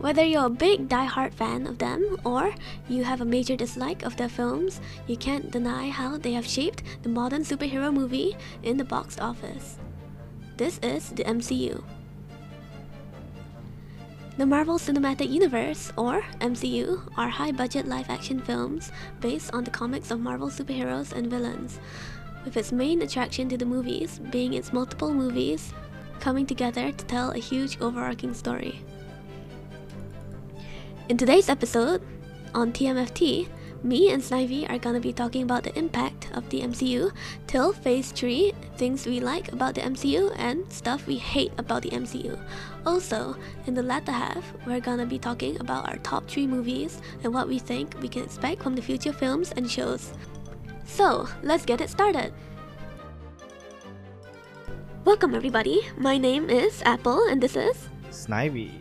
Whether you're a big die-hard fan of them or you have a major dislike of their films, you can't deny how they have shaped the modern superhero movie in the box office. This is the MCU. The Marvel Cinematic Universe, or MCU, are high budget live action films based on the comics of Marvel superheroes and villains, with its main attraction to the movies being its multiple movies coming together to tell a huge overarching story. In today's episode, on TMFT, me and Snivy are gonna be talking about the impact of the MCU till Phase 3, things we like about the MCU, and stuff we hate about the MCU. Also, in the latter half, we're gonna be talking about our top 3 movies and what we think we can expect from the future films and shows. So, let's get it started! Welcome everybody, my name is Apple and this is Snivy.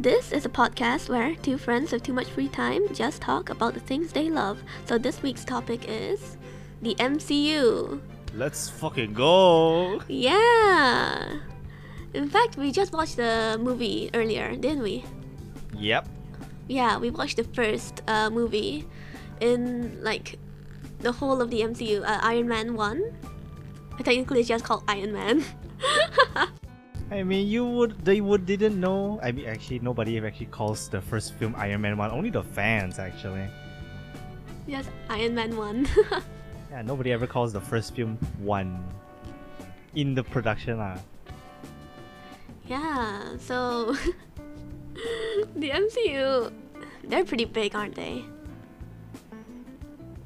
This is a podcast where two friends with too much free time just talk about the things they love. So this week's topic is the MCU. Let's fucking go. Yeah. In fact, we just watched the movie earlier, didn't we? Yep. Yeah, we watched the first uh, movie in like the whole of the MCU, uh, Iron Man 1. Technically, it's just called Iron Man. I mean, you would, they would didn't know. I mean, actually, nobody actually calls the first film Iron Man one. Only the fans actually. yes, Iron Man 1. Yeah, nobody ever calls the first film one. In the production lah. yeah, so the MCU, they're pretty big, aren't they?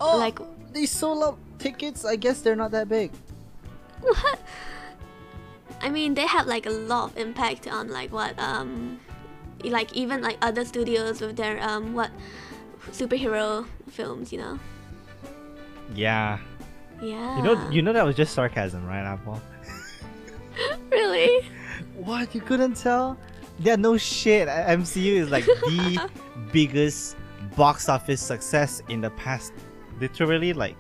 Oh, Like- they sold out tickets. I guess they're not that big. What? I mean, they have like a lot of impact on like what um, like even like other studios with their um what superhero films, you know? Yeah. Yeah. You know, you know that was just sarcasm, right, Apple? really? What? You couldn't tell? Yeah, no shit. MCU is like the biggest box office success in the past, literally like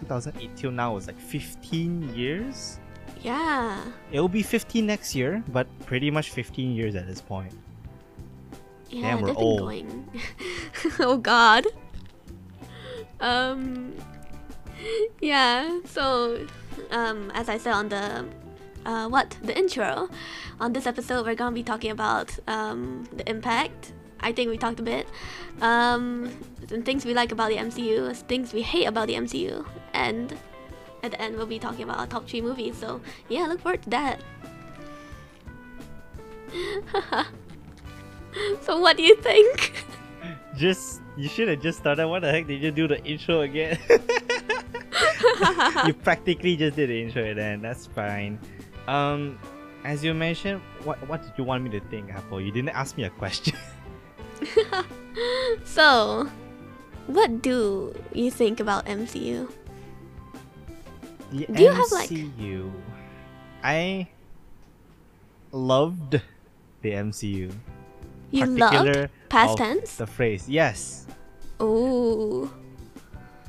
2008 till now was like 15 years. Yeah. It will be 15 next year, but pretty much 15 years at this point. Yeah, Damn, we're old. going. oh God. Um. Yeah. So, um, as I said on the, uh, what the intro, on this episode we're gonna be talking about um the impact. I think we talked a bit. Um, and things we like about the MCU, things we hate about the MCU, and at the end we'll be talking about our top three movies. So yeah, look forward to that. so what do you think? Just you should have just started. What the heck did you do the intro again? you practically just did the intro then. That's fine. Um, as you mentioned, what what did you want me to think, Apple? You didn't ask me a question. so, what do you think about MCU? The Do you have, like- MCU. I loved the MCU. You loved past tense? The phrase, yes. Ooh.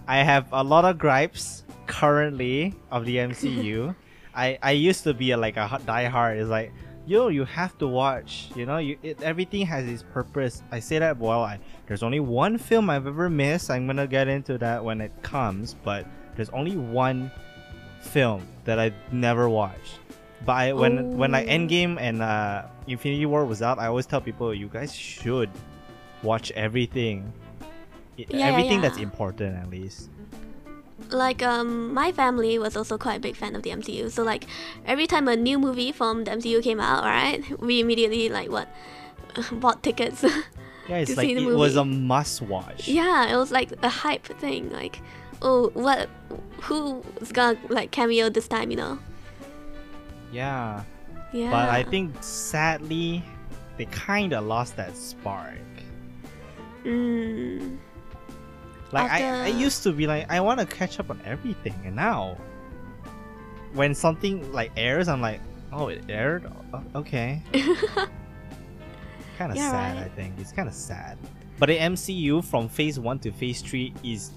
I have a lot of gripes currently of the MCU. I I used to be a, like a diehard. It's like, yo, you have to watch. You know, you it, everything has its purpose. I say that well. I, there's only one film I've ever missed. I'm gonna get into that when it comes. But there's only one film that I've never watched. But I, when when like Oh. Endgame and uh, Infinity War was out, I always tell people you guys should watch everything. I- Yeah, yeah, everything that's important at least. Like um my family was also quite a big fan of the MCU. So like every time a new movie from the MCU came out, right? We immediately like what bought tickets. Yeah, it's like it the was a must watch. yeah, it was like a hype thing. Like, oh, what who's gonna like cameo this time, you know? Yeah. Yeah. But I think sadly they kinda lost that spark. Mm. Like I, I used to be like I wanna catch up on everything and now when something like airs I'm like, oh it aired? Okay. kinda Yeah, sad right. I think. It's kinda sad. But the MCU from phase one to phase three is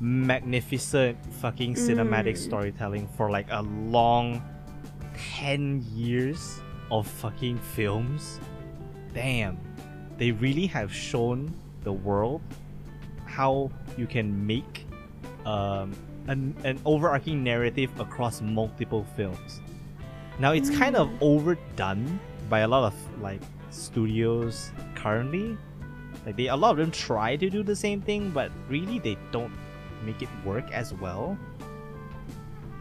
magnificent fucking cinematic Mm. storytelling for like a long 10 years of fucking films. damn, they really have shown the world how you can make um, an, an overarching narrative across multiple films. Now it's kind of Mm. overdone by a lot of like studios currently. Like they a lot of them try to do the same thing, but really they don't make it work as well.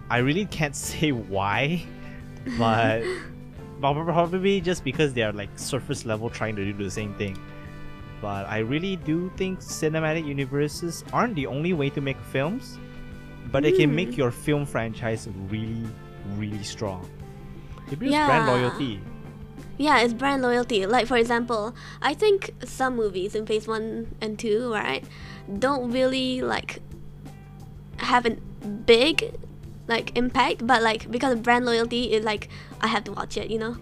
I really can't say why, but probably just because they are like surface level trying to do the same thing. But I really do think cinematic universes aren't the only way to make films, but they can Hmm. make your film franchise really, really strong. It builds brand loyalty. Yeah, it's brand loyalty. Like for example, I think some movies in phase one and two, right, don't really like have a big like impact, but like because of brand loyalty, it's like I have to watch it, you know?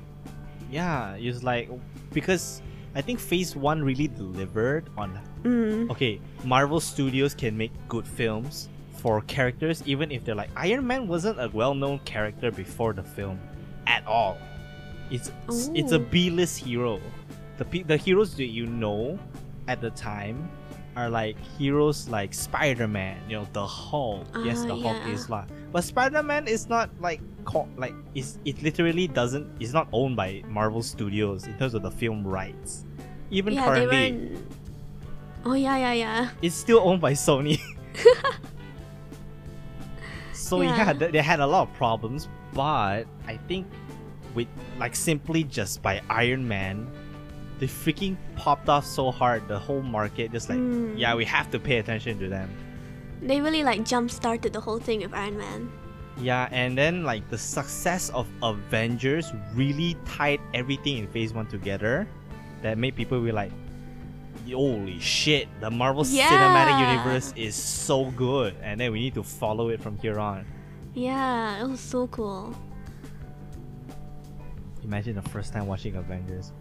Yeah, it's like because I think Phase One really delivered on. Mm. Okay, Marvel Studios can make good films for characters, even if they're like Iron Man wasn't a well-known character before the film, at all. It's it's a Ooh. B-list hero. The the heroes that you know at the time are like heroes like Spider-Man, you know, the Hulk. yes, Ah, the Hulk is lah. But Spider-Man is not like co- like is it literally doesn't is not owned by Marvel Studios in terms of the film rights. Even yeah, they currently. Oh yeah, yeah, yeah. it's still owned by Sony. so yeah, Yeah. th- they had a lot of problems, but I think with like simply just by Iron Man, they freaking popped off so hard. The whole market just like, Mm. yeah, we have to pay attention to them. They really like jump started the whole thing with Iron Man. Yeah, and then like the success of Avengers really tied everything in Phase One together, that made people be like, "Holy shit! The Marvel Cinematic Universe is so good," and then we need to follow it from here on. Yeah, it was so cool. Imagine the first time watching Avengers.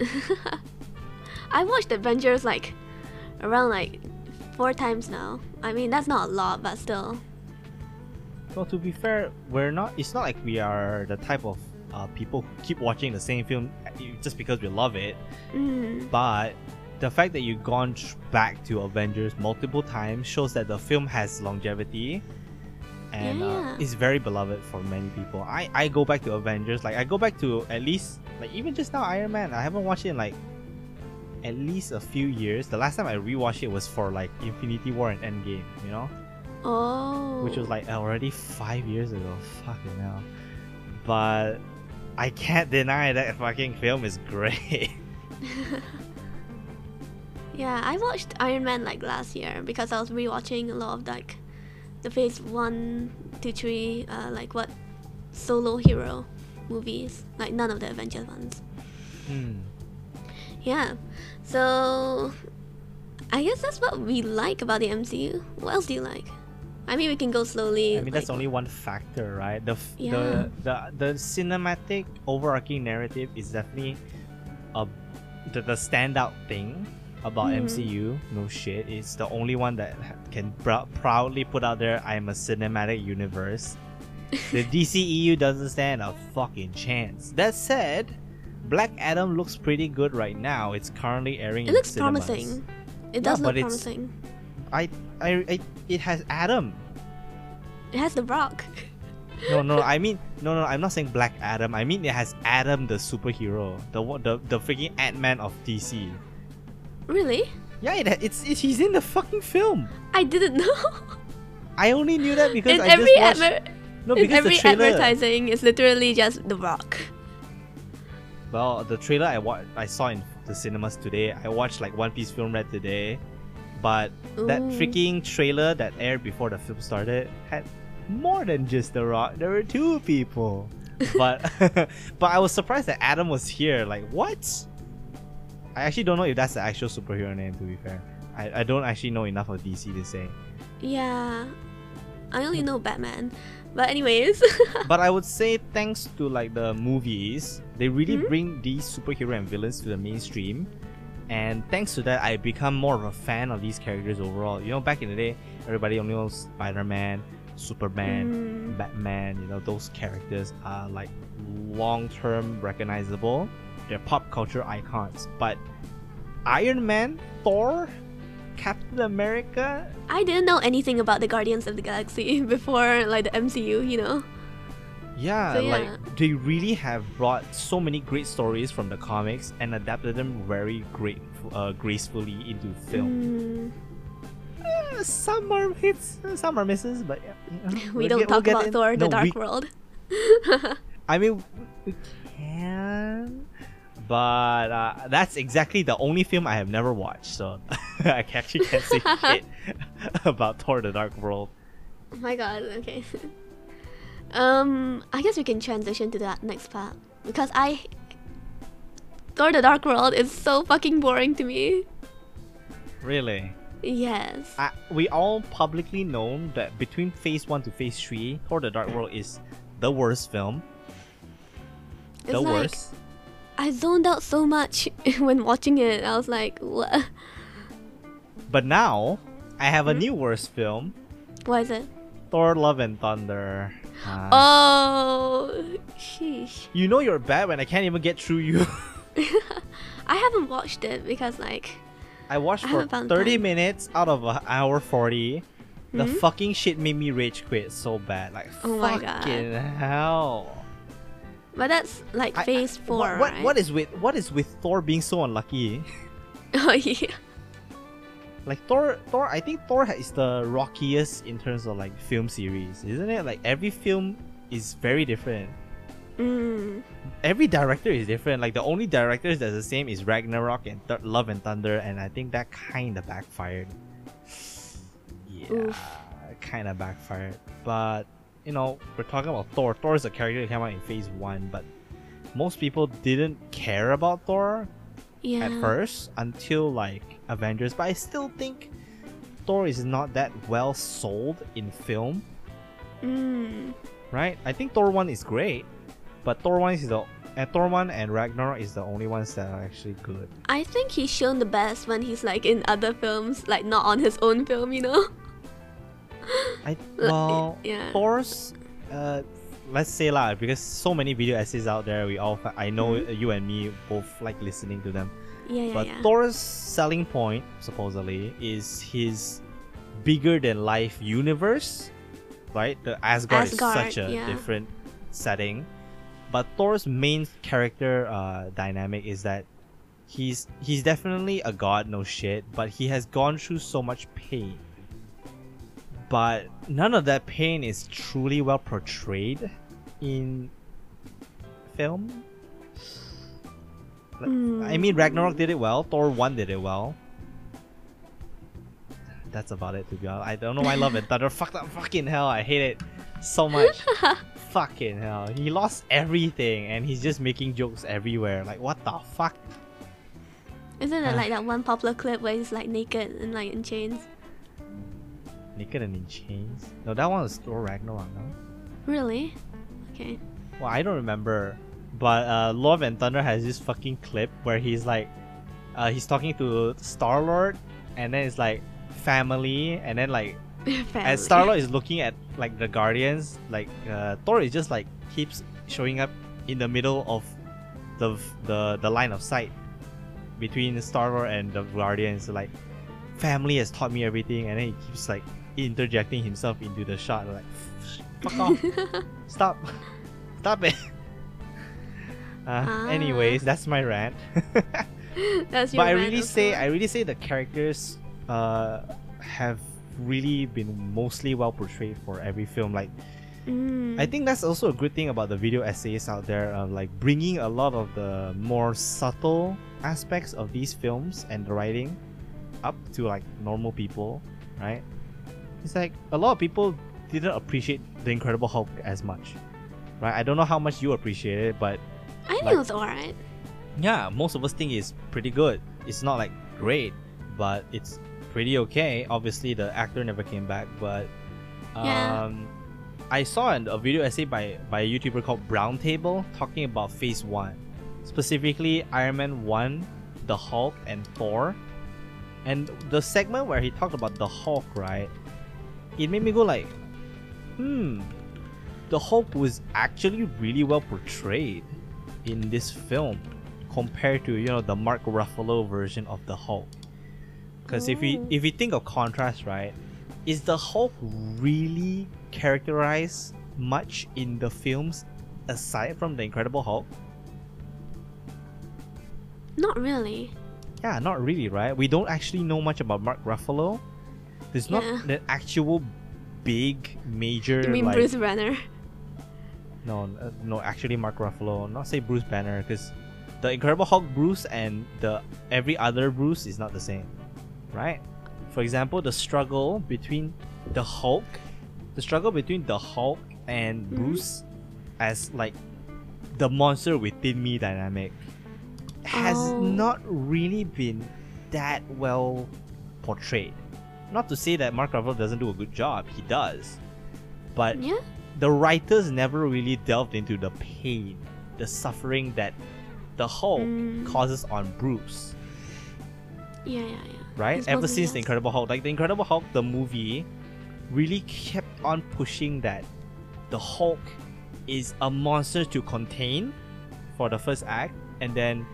I watched Avengers like around like four times now. I mean that's not a lot, but still. well, to be fair, we're not. It's not like we are the type of uh, people who keep watching the same film just because we love it. Mm. but the fact that you've gone back to Avengers multiple times shows that the film has longevity and uh, Yeah. is very beloved for many people. I, I go back to Avengers, like I go back to at least like even just now Iron Man. I haven't watched it in like at least a few years. The last time I rewatched it was for like Infinity War and Endgame, you know, Oh. which was like already five years ago. Fucking hell. But I can't deny that fucking film is great. yeah, I watched Iron Man like last year because I was rewatching a lot of like the phase one to three, uh, like what solo hero movies, like none of the Avengers ones. Hmm. Yeah, so I guess that's what we like about the MCU. What else do you like? I mean, we can go slowly. I mean, that's only one factor, right? The, f- Yeah. the the the cinematic overarching narrative is definitely a the, the standout thing about Mhm. MCU. No shit, it's the only one that can prou- proudly put out there. I'm a cinematic universe. the DCEU doesn't stand a fucking chance. That said, Black Adam looks pretty good right now. It's currently airing. It in looks cinemas. promising. It does but look promising. I, I, I, it has Adam. It has the Rock. No, no, I mean, no, no, I'm not saying Black Adam. I mean, it has Adam, the superhero, the the the freaking Ant Man of DC. Really? Yeah, it, it's, it's he's in the fucking film. I didn't know. I only knew that because in I every just watched. no, because every the trailer. advertising, is literally just the Rock. Well, the trailer I wa- I saw in the cinemas today. I watched like One Piece film Red today, but that freaking trailer that aired before the film started had more than just the Rock. There were two people. but but I was surprised that Adam was here. Like what? I actually don't know if that's the actual superhero name. To be fair, I, I don't actually know enough of DC to say. Yeah, I only know Batman. But anyways, but I would say thanks to like the movies, they really Mhm. bring these superhero and villains to the mainstream. And thanks to that, I become more of a fan of these characters overall. You know, back in the day, everybody only knows Spider-Man, Superman, Mm. Batman. You know, those characters are like long-term recognizable they're pop culture icons. But Iron Man, Thor, Captain America, I didn't know anything about the Guardians of the Galaxy before like the MCU, you know. yeah, So, yeah. like they really have brought so many great stories from the comics and adapted them very great, uh, gracefully into film. Mm, Uh, some are hits, some are misses, but yeah, we we'll don't get- we'll talk get about Thor: The Dark we- World. I mean, we can, but uh, that's exactly the only film I have never watched, so I actually can't say shit about Thor: The Dark World. Oh my god, okay. um, I guess we can transition to that next part because I Thor: The Dark World is so fucking boring to me. Really, Yes. I, we all publicly know that between Phase One to Phase Three, Thor: The Dark World is the worst film. It's the like worst. I zoned out so much when watching it. I was like, what? But now I have a Hmm? new worst film, What is it? Thor: Love and Thunder. Uh, Oh, sheesh. You know you're bad when I can't even get through you. I haven't watched it because like I watched I for 30 time. minutes out of an hour 40. The Mhm. fucking shit made me rage quit so bad. Like, Oh my God. fucking hell. But that's like I- I- phase four, what, what, right? what is with what is with Thor being so unlucky? oh yeah. Like Thor, Thor. I think Thor is the rockiest in terms of like film series, isn't it? Like every film is very different. Mm. Every director is different. Like the only directors that's the same is Ragnarok and Th- Love and Thunder, and I think that kind of backfired. Yeah, kind of backfired. But you know, we're talking about Thor. Thor is a character that came out in Phase One, but most people didn't care about Thor Yeah. at first until like Avengers. But I still think Thor is not that well sold in film, Mm. right? I think Thor one is great, but Thor one is the and Thor one and Ragnarok is the only ones that are actually good. I think he's shown the best when he's like in other films, like not on his own film, you know? I well yeah. Thor's uh let's say lah because so many video essays out there we all I know Mhm. you and me both like listening to them Yeah, yeah, but yeah. Thor's selling point supposedly is his bigger than life universe right the Asgard, Asgard, is such a yeah. different setting but Thor's main character uh, dynamic is that he's he's definitely a god no shit but he has gone through so much pain but none of that pain is truly well portrayed in film. Like, I mean Mm. Ragnarok did it well. Thor 1 did it well. That's about it to be honest. I don't know why I Love it. Thunder fucked up fucking hell I hate it so much. Fucking hell. He lost everything and he's just making jokes everywhere. Like what the fuck? Isn't it like that one popular clip where he's like naked and like in chains? Naked and in chains no that one was Thor Ragnarok no Really? Okay. Well, I don't remember, but uh, Love and Thunder has this fucking clip where he's like, uh, he's talking to Star Lord, and then it's like family, and then like as Star Lord is looking at like the Guardians, like uh, Thor is just like keeps showing up in the middle of the the the line of sight between Star Lord and the Guardians. Like family has taught me everything, and then he keeps like interjecting himself into the shot, like fuck off, stop, stop it. Uh, Ah. Anyways, that's my rant. That's your but I really say I really say the characters uh have really been mostly well portrayed for every film. Like Mm. I think that's also a good thing about the video essays out there, uh, like bringing a lot of the more subtle aspects of these films and the writing up to like normal people, right? It's like a lot of people didn't appreciate the Incredible Hulk as much, right? I don't know how much you appreciate it, but I think like- it was alright. yeah, most of us think it's pretty good. It's not like great, but it's pretty okay. Obviously, the actor never came back, but um, Yeah. I saw an, a video essay by by a YouTuber called Brown Table talking about Phase One, specifically Iron Man One, the Hulk, and Thor. And the segment where he talked about the Hulk, right? It made me go like, hmm, the Hulk was actually really well portrayed in this film compared to you know the Mark Ruffalo version of the Hulk. Because if we if we think of contrast, right, is the Hulk really characterized much in the films aside from the Incredible Hulk? Not really. Yeah, not really, right? We don't actually know much about Mark Ruffalo. There's not Yeah. the actual big major You mean like Bruce Banner? no uh, no actually Mark Ruffalo not say Bruce Banner because the Incredible Hulk Bruce and the every other Bruce is not the same, right? For example, the struggle between the Hulk, the struggle between the Hulk and Mhm. Bruce as like the monster within me dynamic has Oh. not really been that well portrayed. Not to say that Mark Ruffalo doesn't do a good job, he does. But Yeah. the writers never really delved into the pain, the suffering that the Hulk Mm. causes on Bruce, Yeah, yeah, yeah. right? It's Ever since the. Incredible Hulk, like the Incredible Hulk, the movie, really kept on pushing that the Hulk is a monster to contain for the first act, and then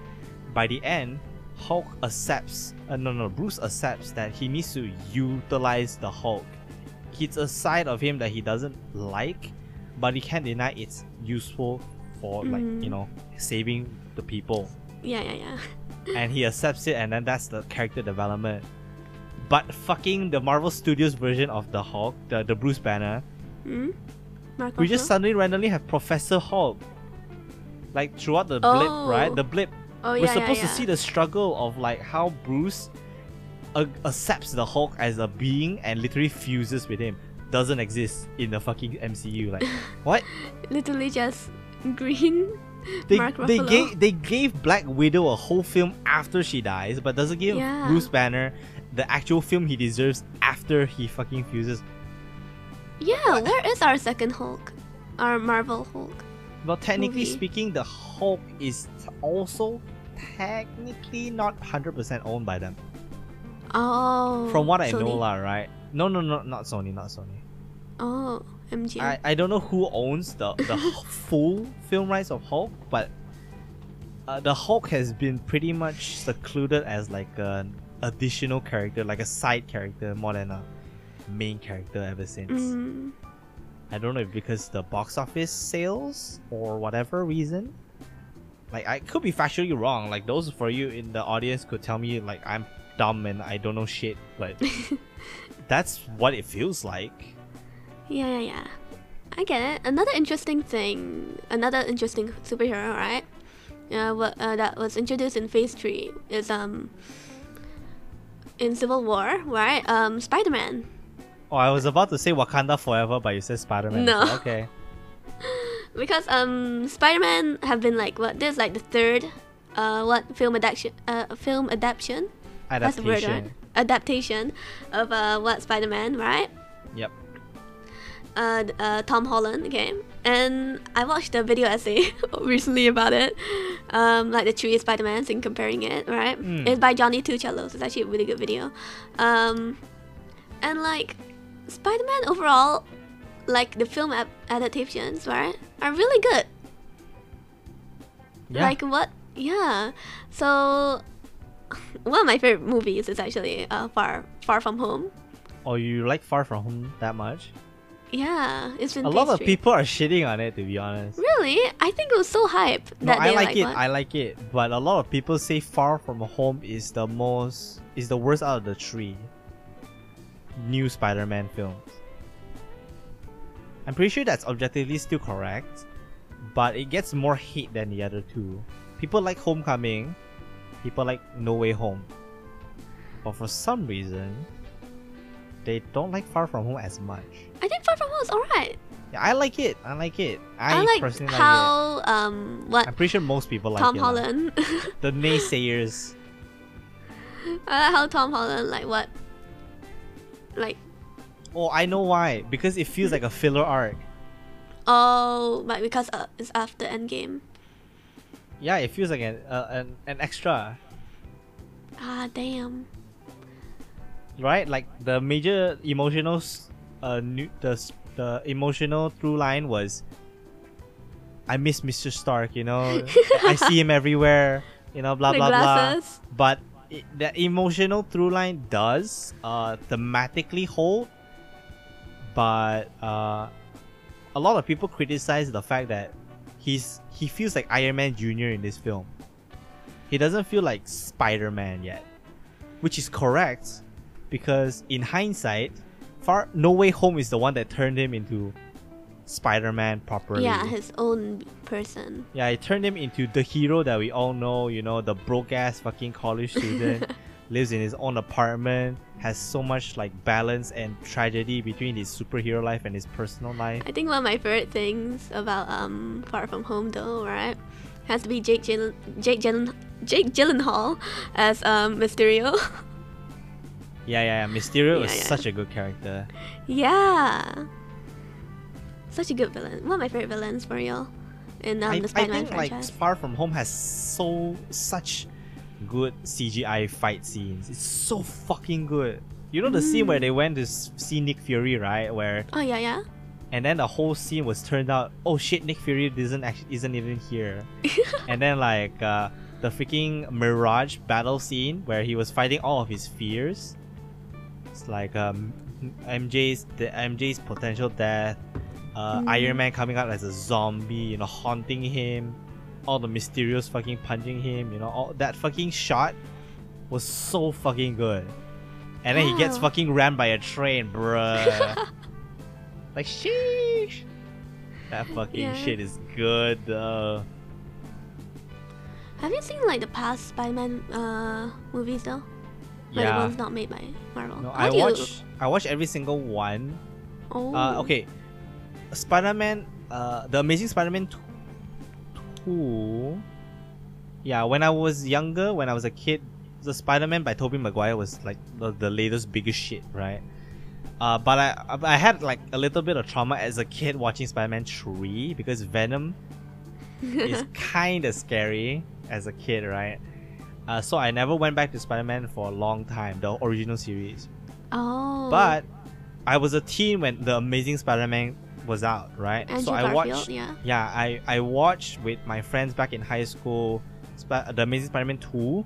by the end, Hulk accepts. Uh, no, no, Bruce accepts that he needs to utilize the Hulk. It's a side of him that he doesn't like, but he can't deny it's useful for like Mhm. you know saving the people Yeah, yeah, yeah. and he accepts it, and then that's the character development. But fucking the Marvel Studios version of the Hulk, the, the Bruce Banner, Hmm? We just suddenly randomly have Professor Hulk. Like throughout the Oh. blip, right? The blip. Oh, We're yeah, supposed yeah, to see the struggle of like how Bruce a- accepts the Hulk as a being and literally fuses with him. Doesn't exist in the fucking MCU. Like, what? Literally just green. They, they gave they gave Black Widow a whole film after she dies, but doesn't give Yeah. Bruce Banner the actual film he deserves after he fucking fuses. Yeah, where is our second Hulk? Our Marvel Hulk. Well, technically Movie. speaking, the Hulk is also technically not hundred percent owned by them. Oh. From what I know, Sony. lah, right? No, no, no, not Sony, not Sony. Oh, MGM. I, I don't know who owns the the full film rights of Hulk, but uh, the Hulk has been pretty much secluded as like an additional character, like a side character more than a main character ever since. Mm, I don't know if because the box office sales or whatever reason. Like I could be factually wrong. Like those for you in the audience could tell me like I'm dumb and I don't know shit, but that's what it feels like. yeah, yeah, yeah. I get it. Another interesting thing, another interesting superhero, right? Uh, what, uh, that was introduced in Phase Three is um in Civil War, right? Um, Spider Man. Oh, I was about to say Wakanda Forever, but you said Spider Man. No. Okay. because um Spider-Man have been like what this is like the third uh what film adaptation uh film adaptation That's the word, Adaptation. right? adaptation of uh what Spider-Man right Yep. uh, uh Tom Holland okay and I watched a video essay recently about it um like the three Spider-Mans and comparing it right Mm. it's by Johnny Tuchello so it's actually a really good video um and like Spider-Man overall like the film adaptations right are really good Yeah. like what? Yeah. So one of my favorite movies is actually uh, Far Far From Home. oh, you like Far From Home that much? Yeah, it's been A lot of people are shitting on it, to be honest. Really, I think it was so hype No, that I they like, like it. what? I like it, but a lot of people say Far From Home is the most is the worst out of the three new Spider-Man films. I'm pretty sure that's objectively still correct, but it gets more hate than the other two. People like Homecoming, people like No Way Home, but for some reason, they don't like Far From Home as much. I think Far From Home is alright. Yeah, I like it. I like it. I, I, like personally like it. how um what I'm pretty sure most people like Tom it. Holland. The naysayers. I like how Tom Holland like what like Oh, I know why. Because it feels like a filler arc. oh but because uh, it's after Endgame. Yeah, it feels like an uh, an, an extra, Ah damn. right? Like the major emotional, uh, new, the the emotional through line was, I miss Mr. Stark. You know, I see him everywhere. you know, blah the blah blah. glasses. But it, the emotional through line does uh, thematically hold, but uh, a lot of people criticize the fact that he's he feels like Iron Man Jr. in this film. He doesn't feel like Spider Man yet, which is correct because in hindsight, Far No Way Home is the one that turned him into Spider Man properly. Yeah, his own person. Yeah, it turned him into the hero that we all know, you know, the broke ass fucking college student, lives in his own apartment, has so much like balance and tragedy between his superhero life and his personal life. I think one of my favorite things about um Far From Home though, right, has to be Jake Gyllen- Jake Gyllen- Jake Gyllenhaal as um Mysterio. Yeah, yeah, yeah. Mysterio Yeah, was yeah. such a good character. yeah, such a good villain. One of my favorite villains for y'all in um, I, the Spider-Man I think like. Far From Home has so such good CGI fight scenes. It's so fucking good. You know the scene where Mm. they went to see Nick Fury, right? Where oh yeah, yeah. and then the whole scene was turned out oh shit nick fury isn't actually isn't even here and then like uh, the freaking mirage battle scene where he was fighting all of his fears it's like um mj's the mj's potential death uh, Mm. iron man coming out as a zombie you know haunting him all the mysterious fucking punching him you know all that fucking shot was so fucking good and then he gets fucking ran by a train bruh like sheesh. That fucking Yeah. shit is good though. Have you seen like the past Spider-Man uh movies though? Like the ones not made by Marvel. No, How I do you- watch I watch every single one. Oh. Uh okay. Spider-Man uh The Amazing Spider-Man 2 Yeah, when I was younger, when I was a kid, the Spider-Man by Tobey Maguire was like the, the latest biggest shit, right? Uh, but I I had like a little bit of trauma as a kid watching Spider-Man 3 because Venom is kind of scary as a kid, right? Uh, so I never went back to Spider-Man for a long time, the original series. oh. But I was a teen when the Amazing Spider-Man was out, right? Andrew so I Garfield, watched. yeah. Yeah, I I watched with my friends back in high school, Sp- the Amazing Spider-Man two.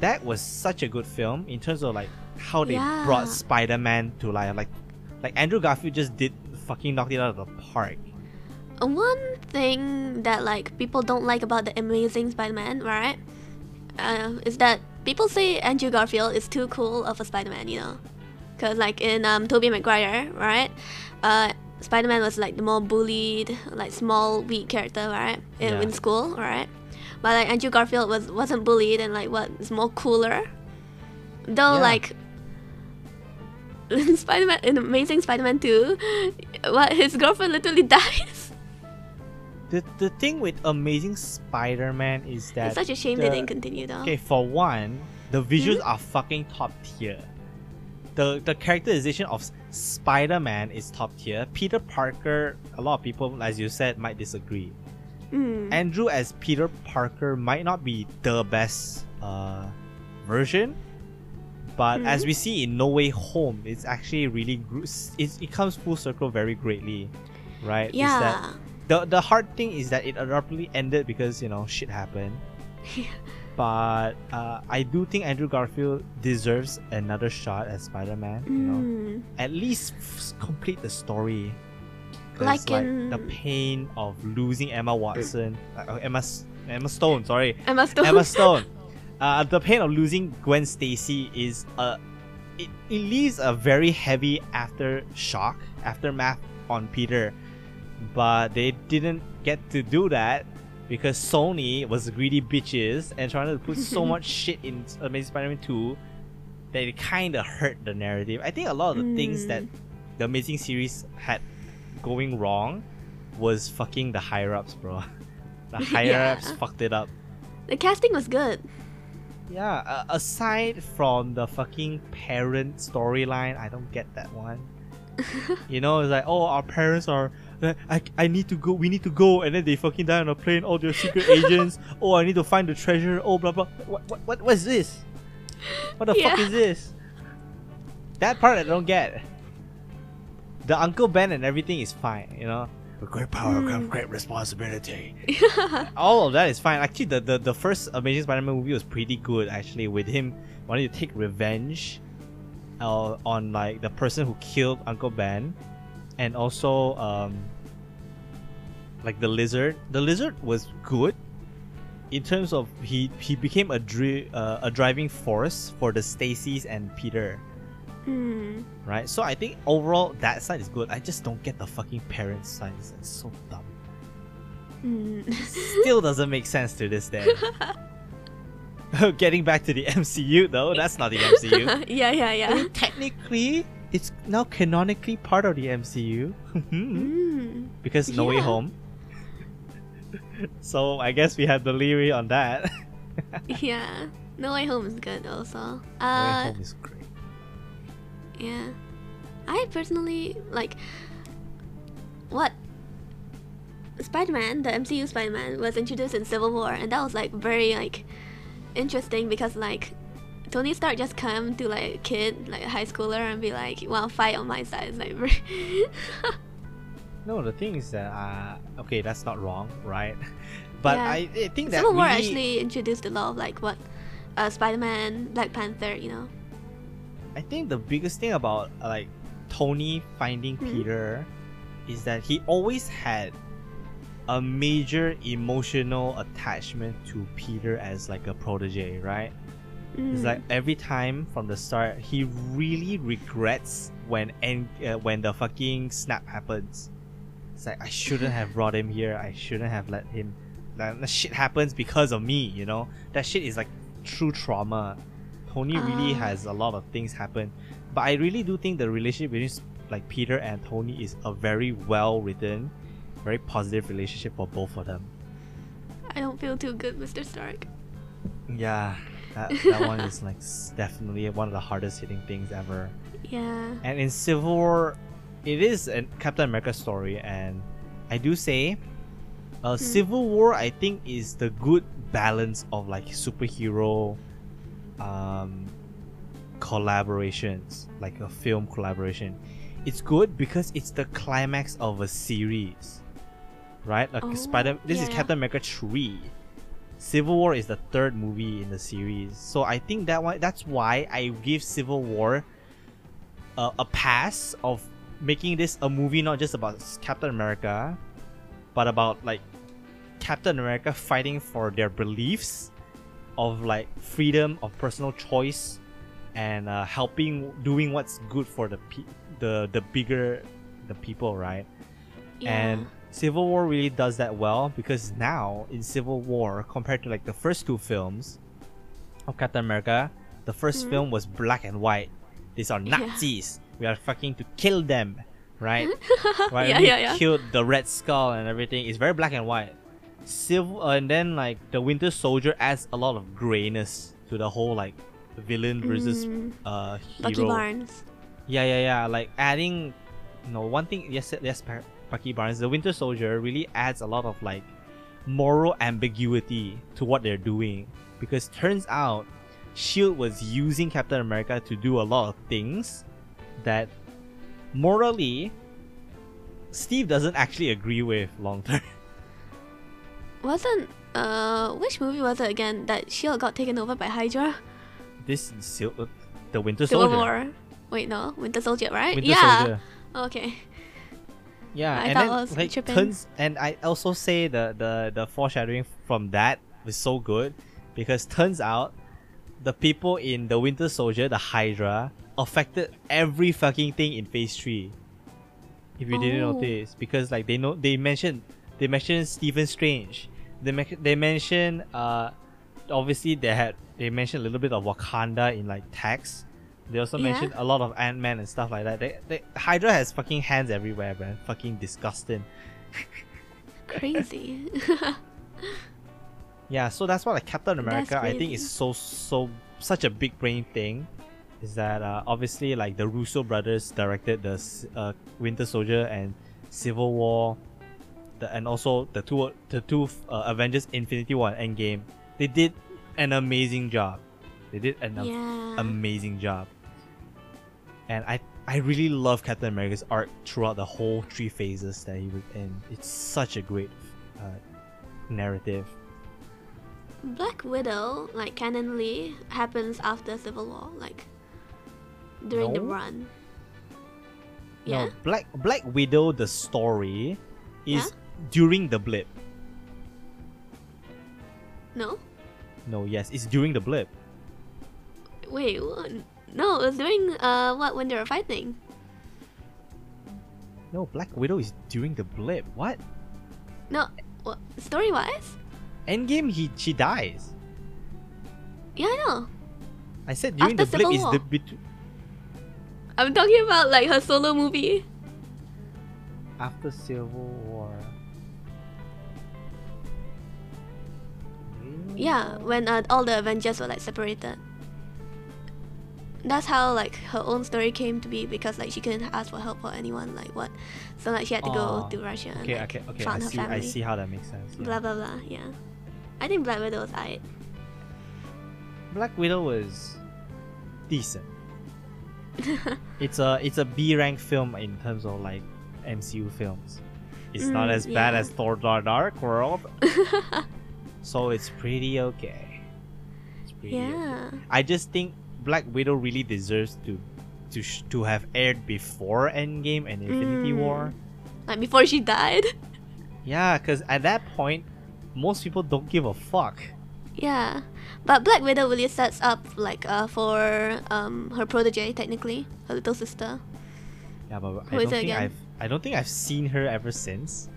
That was such a good film in terms of like how they Yeah. brought Spider-Man to life. Like, like Andrew Garfield just did fucking knocked it out of the park. One thing that like people don't like about the Amazing Spider-Man, right? Uh, is that people say Andrew Garfield is too cool of a Spider-Man, you know? Cause like in um Tobey Maguire, right? Uh, Spider-Man was like the more bullied, like small, weak character, right? In, Yeah. in school, right? But like Andrew Garfield was wasn't bullied and like what is more cooler. Though Yeah. like in Spider-Man in Amazing Spider-Man 2, what his girlfriend literally dies. The the thing with Amazing Spider-Man is that It's such a shame the- they didn't continue though. Okay, for one, the visuals Hmm? are fucking top tier. The the characterization of S- Spider-Man is top tier. Peter Parker, a lot of people, as you said, might disagree. Mm. Andrew as Peter Parker might not be the best uh, version, but as Mhm. we see in No Way Home, it's actually really gr- it's, it comes full circle very greatly, right? Is that yeah. the the hard thing is that it abruptly ended because you know shit happened. but uh, I do think Andrew Garfield deserves another shot as Spider Man. You know, Mm. at least f- complete the story. Like like in- the pain of losing Emma Watson, uh, Emma S- Emma Stone. Sorry, Emma Stone. Emma Stone. Uh, the pain of losing Gwen Stacy is uh, it, it leaves a very heavy aftershock, aftermath on Peter. But they didn't get to do that because Sony was greedy bitches and trying to put so much shit in Amazing Spider-Man 2 that it kind of hurt the narrative. I think a lot of the things Mm. that the Amazing series had going wrong was fucking the higher ups, bro. The higher ups Yeah. fucked it up. the casting was good. Yeah, uh, aside from the fucking parent storyline, I don't get that one. you know, it's like, oh, our parents are. I, I need to go. We need to go, and then they fucking die on a plane. All they're secret agents. Oh, I need to find the treasure. Oh, blah blah. What what what, what is this? What the fuck is this? That part I don't get. The Uncle Ben and everything is fine, you know, With great power Mm. comes great responsibility. All of that is fine. Actually, the, the, the first Amazing Spider-Man movie was pretty good. Actually, with him wanting to take revenge uh, on like the person who killed Uncle Ben, and also um, like the lizard. The lizard was good in terms of he he became a dri- uh, a driving force for the Stacys and Peter Mm. right? So I think overall that side is good. I just don't get the fucking parents side. It's so dumb. Mm. Still doesn't make sense to this day. Getting back to the MCU though, that's not the MCU. yeah, yeah, I yeah. mean, technically, it's now canonically part of the MCU Mm. because No Way Home. So I guess we have the leeway on that. Yeah. No Way Home is good also. no Way Uh, Home is great. yeah. I personally like what Spider-Man, the MCU Spider-Man, was introduced in Civil War, and that was like very like interesting because like Tony Stark just come to like a kid, like a high schooler, and be like, "You want to fight on my side?" It's like No, the thing is that uh, okay, that's not wrong, right? But Yeah. I, I think that Civil War really- actually introduced a lot of like what uh, Spider-Man, Black Panther, you know. I think the biggest thing about uh, like Tony finding Mhm. Peter is that he always had a major emotional attachment to Peter as like a protege, right? It's Mm. like every time from the start, he really regrets when en- uh, when the fucking snap happens. It's like I shouldn't have brought him here. I shouldn't have let him. That, that shit happens because of me. You know that shit is like true trauma. Tony really Ah. has a lot of things happen, but I really do think the relationship between like Peter and Tony is a very well written, very positive relationship for both of them. I don't feel too good, Mr. Stark. Yeah, that, that one is like definitely one of the hardest hitting things ever. Yeah. And in Civil War, it is a Captain America story, and I do say, uh, Civil War I think is the good balance of like superhero, um, collaborations, like a film collaboration. It's good because it's the climax of a series, right? Like Oh, Spider. This is. Captain America three. Civil War is the third movie in the series, so I think that one. That's why I give Civil War a, a pass of making this a movie not just about Captain America, but about like Captain America fighting for their beliefs of like freedom of personal choice and uh, helping doing what's good for the pe- the the bigger the people, right? Yeah. And Civil War really does that well because now in Civil War, compared to like the first two films of Captain America, the 1st Mhm. film was black and white. These are. Nazis. We are fucking to kill them, right? right? yeah, we yeah, yeah. killed the Red Skull and everything. It's very black and white. Civil, uh, and then like the Winter Soldier adds a lot of grayness to the whole like villain versus Mm, uh Bucky. Barnes. Yeah, yeah, yeah. Like adding, you know, one thing. Yes, yes, Bucky Barnes. The Winter Soldier really adds a lot of like moral ambiguity to what they're doing because turns out Shield was using Captain America to do a lot of things that morally Steve doesn't actually agree with long term. Wasn't uh which movie was it again that Shield got taken over by Hydra? this is Sil- uh, the Winter Soldier. Civil. War. Wait, no, Winter Soldier, right? Winter yeah. Soldier. Okay. Yeah, I and thought then was like tripping. turns and I also say the the the foreshadowing from that was so good because turns out the people in the Winter Soldier, the Hydra, affected every fucking thing in Phase Three. If you didn't Oh. notice, because like they know they mentioned they mentioned Stephen Strange, they me- they mentioned uh obviously they had they mentioned a little bit of Wakanda in like text. They also Yeah. mentioned a lot of Ant Man and stuff like that. They, they, Hydra has fucking hands everywhere, man. Fucking disgusting. Crazy. Yeah, so that's why like Captain America I think is so so such a big brain thing. Is that uh, obviously like the Russo brothers directed the uh, Winter Soldier and Civil War, the, and also the two the two uh, Avengers Infinity War and Endgame. They did an amazing job. They did an yeah. amazing job. And I I really love Captain America's art throughout the whole three phases that he was in. It's such a great uh, narrative. Black Widow, like canonly, happens after Civil War, like during the run. Yeah. No, Black Black Widow the story is Yeah? during the blip. No. No, yes, it's during the blip. Wait. wha- No, it was during uh what when they were fighting. No, Black Widow is during the blip. What? No. What story wise? Endgame he she dies. Yeah, I know. I said during After the Civil is War. the bet- I'm talking about like her solo movie. after Civil War. Yeah, when uh, all the Avengers were like separated. That's how like her own story came to be because like she couldn't ask for help for anyone like what, so like she had to Aw. go to Russia and Okay, like, okay, okay. I found her see. family. I see how that makes sense. yeah. Blah blah blah. Yeah, I think Black Widow was alright. Black Widow was decent. it's a it's a B rank film in terms of like MCU films. It's not Mm, as bad as Thor: Dark World, so it's pretty okay. It's pretty okay. yeah. I just think Black Widow really deserves to to sh- to have aired before Endgame and Infinity Mm. War. Like before she died. Yeah, because at that point, most people don't give a fuck. Yeah, but Black Widow really sets up like uh for um her protege technically her little sister. Yeah, but Who I don't think again? I've I don't think I've seen her ever since.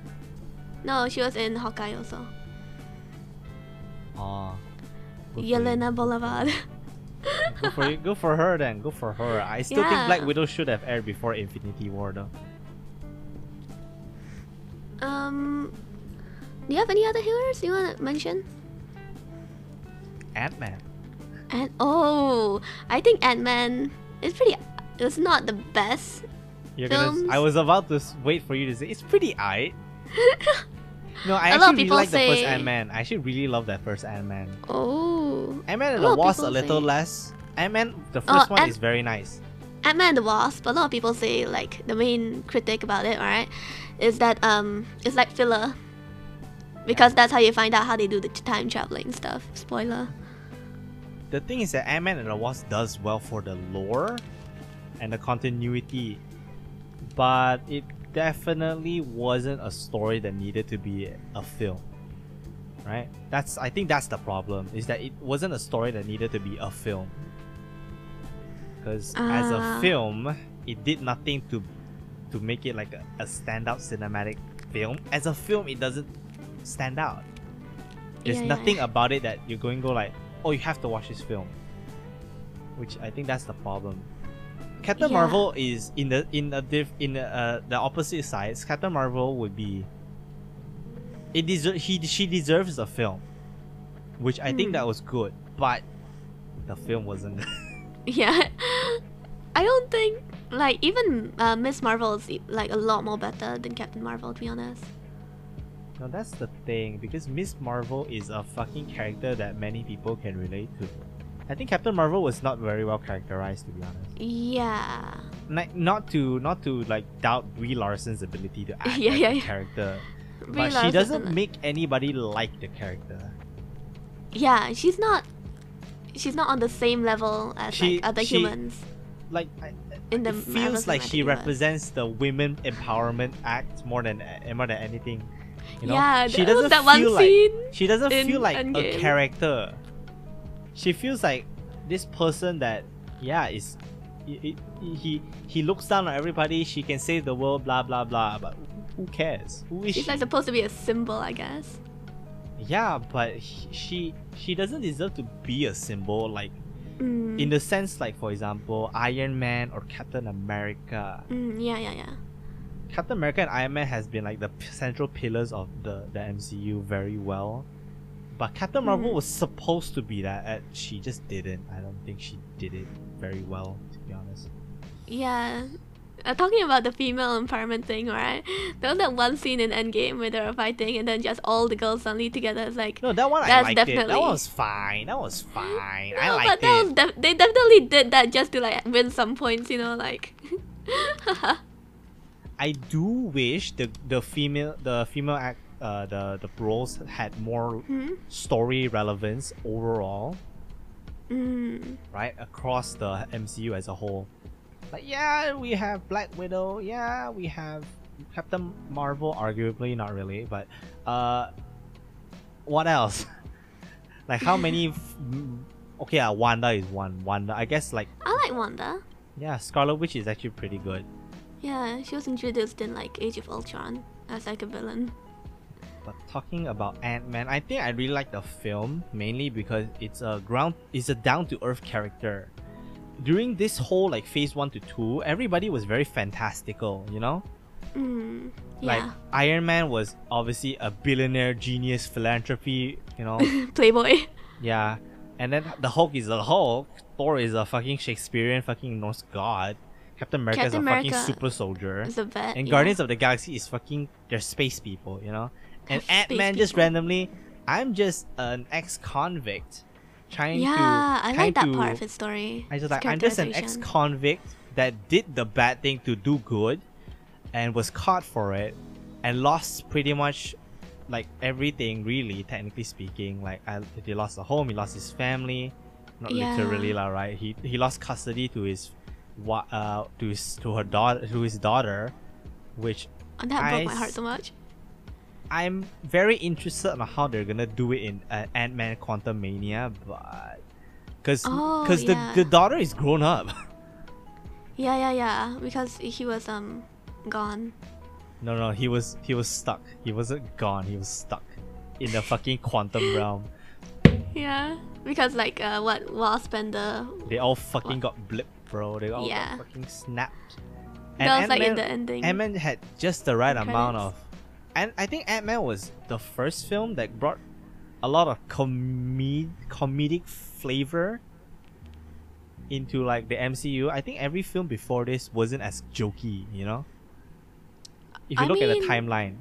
No, she was in Hawkeye also. Oh. good for you. Yelena Belova. Go for you. Go for her then. Go for her. I still think Black Widow should have aired before Infinity War though. um, do you have any other healers you want to mention? Ant Man. And oh, I think Ant Man is pretty. It's not the best. You're gonna. I was about to wait for you to say it's pretty aight. No, I A actually really like the first say- Ant Man. I actually really love that first Ant Man. Oh, Ant Man and A the Wasp a little say- less. Ant Man, the Oh, first one Ant- is very nice. Ant Man and the Wasp. A lot of people say like the main critic about it, alright, is that um it's like filler. Because that's how you find out how they do the time traveling stuff. Spoiler. The thing is that Ant Man and the Wasp does well for the lore and the continuity, but it definitely wasn't a story that needed to be a film. Right? That's I think that's the problem is that it wasn't a story that needed to be a film. Because as a Ah. film, it did nothing to to make it like a, a standout cinematic film. As a film, it doesn't stand out. There's Yeah, nothing yeah. about it that you're going to go like, oh, you have to watch this film. Which I think that's the problem. Captain Yeah. Marvel is in the in the diff, in the, uh, the opposite sides. Captain Marvel would be. It deser- he she deserves a film, which I think Hmm. that was good, but the film wasn't. Yeah. I don't think like even uh, Miss Marvel is like a lot more better than Captain Marvel to be honest. No, that's the thing because Miss Marvel is a fucking character that many people can relate to. I think Captain Marvel was not very well characterized, to be honest. Yeah. like not to not to like doubt Brie Larson's ability to act Yeah, as yeah, yeah. character, Brie but she doesn't make anybody like the character. Yeah, she's not. She's not on the same level as She- like other she- humans Like I, in the it feels like she represents the women empowerment act more than eh, more than anything. You know, yeah, she doesn't that one feel like scene. she doesn't feel like a character. She feels like this person that yeah is. He, he he looks down on everybody. She can save the world. Blah blah blah. But who cares? Who is She's she? like supposed to be a symbol, I guess. Yeah, but he- she she doesn't deserve to be a symbol like Mm. in the sense like for example Iron Man or Captain America. Mm, yeah, yeah, yeah. Captain America and Iron Man has been like the central pillars of the the MCU very well. But Captain Marvel Mm. was supposed to be that and she just didn't. I don't think she did it very well to be honest. Yeah. Uh, talking about the female empowerment thing, right? There was that one scene in Endgame where they were fighting and then just all the girls suddenly together. It's like, No, that one I liked it. That one was fine. That was fine. I no, liked but that it. was def- they definitely did that just to like win some points, you know, like I do wish the the female the female act uh the the roles had more Hmm? story relevance overall, Mm. right across the MCU as a whole. Like yeah, we have Black Widow. Yeah, we have Captain Marvel. Arguably, not really, but uh, what else? like how many? f- okay, uh, Wanda is one. Wanda, I guess like I like Wanda. yeah, Scarlet Witch is actually pretty good. Yeah, she was introduced in like Age of Ultron as like a villain. But talking about Ant Man, I think I really like the film mainly because it's a ground, it's a down to earth character. During this whole like phase one to two, everybody was very fantastical, you know. Mm. Like Yeah. Iron Man was obviously a billionaire genius philanthropy, you know. Playboy. yeah, and then the Hulk is the Hulk. Thor is a fucking Shakespearean fucking Norse god. Captain America is a Captain fucking super soldier. A vet. And yeah. Guardians of the Galaxy is fucking they're space people, you know. And Ant Man just randomly, I'm just an ex-convict trying Yeah, to. Yeah, I like that to, part of his story. I just like I'm just an ex-convict that did the bad thing to do good, and was caught for it, and lost pretty much, like everything really, technically speaking. Like I, he lost a home, he lost his family, not Yeah. literally lah, right? He he lost custody to his, uh, to his to her daughter to his daughter, which And that broke I my heart so much. I'm very interested on how they're gonna do it in uh, Ant Man Quantumania, but because Oh, because yeah. the the daughter is grown up. Yeah, yeah, yeah. Because he was um gone. no, no, he was he was stuck. He wasn't gone. He was stuck in the fucking quantum realm. Yeah. Because like uh what Wasp and the They all fucking got blipped, bro. They all Yeah. got fucking snapped. that was like in the ending. Ant Man had just the right amount of, and I think Ant Man was the first film that brought a lot of comed comedic flavor into like the MCU. I think every film before this wasn't as jokey, you know. If you I look at the timeline,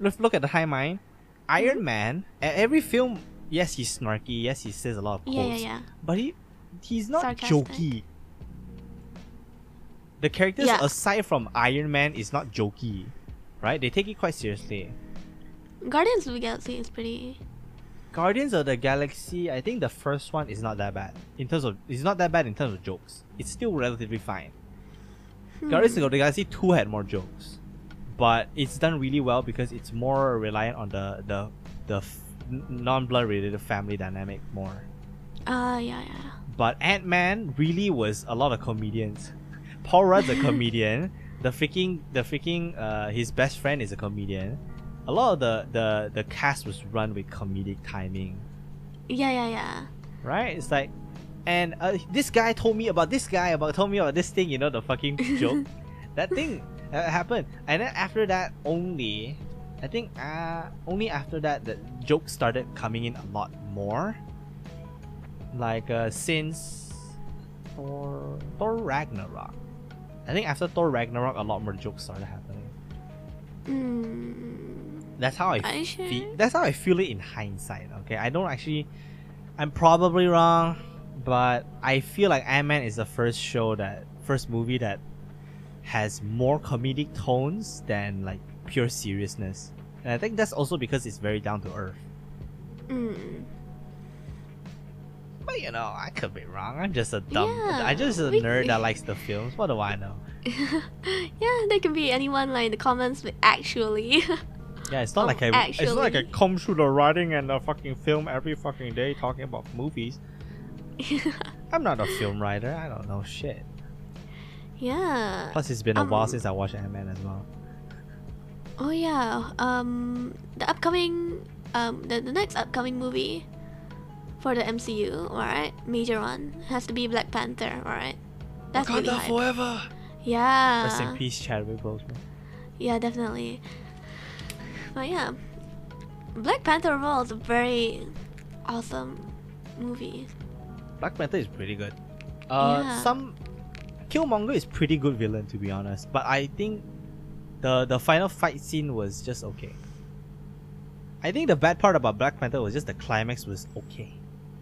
look look at the timeline. Mm-hmm. Iron Man, every film, yes, he's snarky, yes, he says a lot of quotes, yeah, yeah, yeah. but he he's not Sarcastic. jokey. The characters Yeah. aside from Iron Man is not jokey, right? They take it quite seriously. Guardians of the Galaxy is pretty Guardians of the Galaxy, I think the first one is not that bad in terms of it's not that bad in terms of jokes. It's still relatively fine. hmm. Guardians of the Galaxy two had more jokes, but it's done really well because it's more reliant on the the the f- non-blood related family dynamic more. Uh yeah, yeah. But Ant Man really was a lot of comedians. Paul Rudd's a comedian. The freaking the freaking uh his best friend is a comedian. A lot of the the the cast was run with comedic timing, Yeah, yeah, yeah. right? It's like, and uh, this guy told me about this guy about told me about this thing. You know the fucking joke. that thing uh, happened, and then after that only, I think uh only after that the jokes started coming in a lot more. Like uh since Thor Thor Ragnarok, I think after Thor Ragnarok a lot more jokes started happening. Mm, That's how I feel. That's how I feel it in hindsight. Okay, I don't actually. I'm probably wrong, but I feel like Ant Man is the first show that first movie that has more comedic tones than like pure seriousness, and I think that's also because it's very down to earth. mm. But you know, I could be wrong. I'm just a dumb. Yeah, I'm just a we- nerd that likes the films. What do I know? yeah, there can be anyone like in the comments, but actually, Yeah, it's not Oh, like I. Actually. It's not like I come through the writing and the fucking film every fucking day talking about movies. I'm not a film writer. I don't know shit. yeah. Plus, it's been a while Um, since I watched Ant Man as well. Oh yeah. Um, the upcoming, um, the, the next upcoming movie for the MCU, alright, major one has to be Black Panther, alright. That's really hype. forever. Yeah. Rest in peace, Chadwick Boseman. Yeah, definitely. But yeah, Black Panther overall is a very awesome movie. Black Panther is pretty good. Uh, Yeah. some Killmonger is pretty good villain to be honest, but I think the the final fight scene was just okay. I think the bad part about Black Panther was just the climax was okay,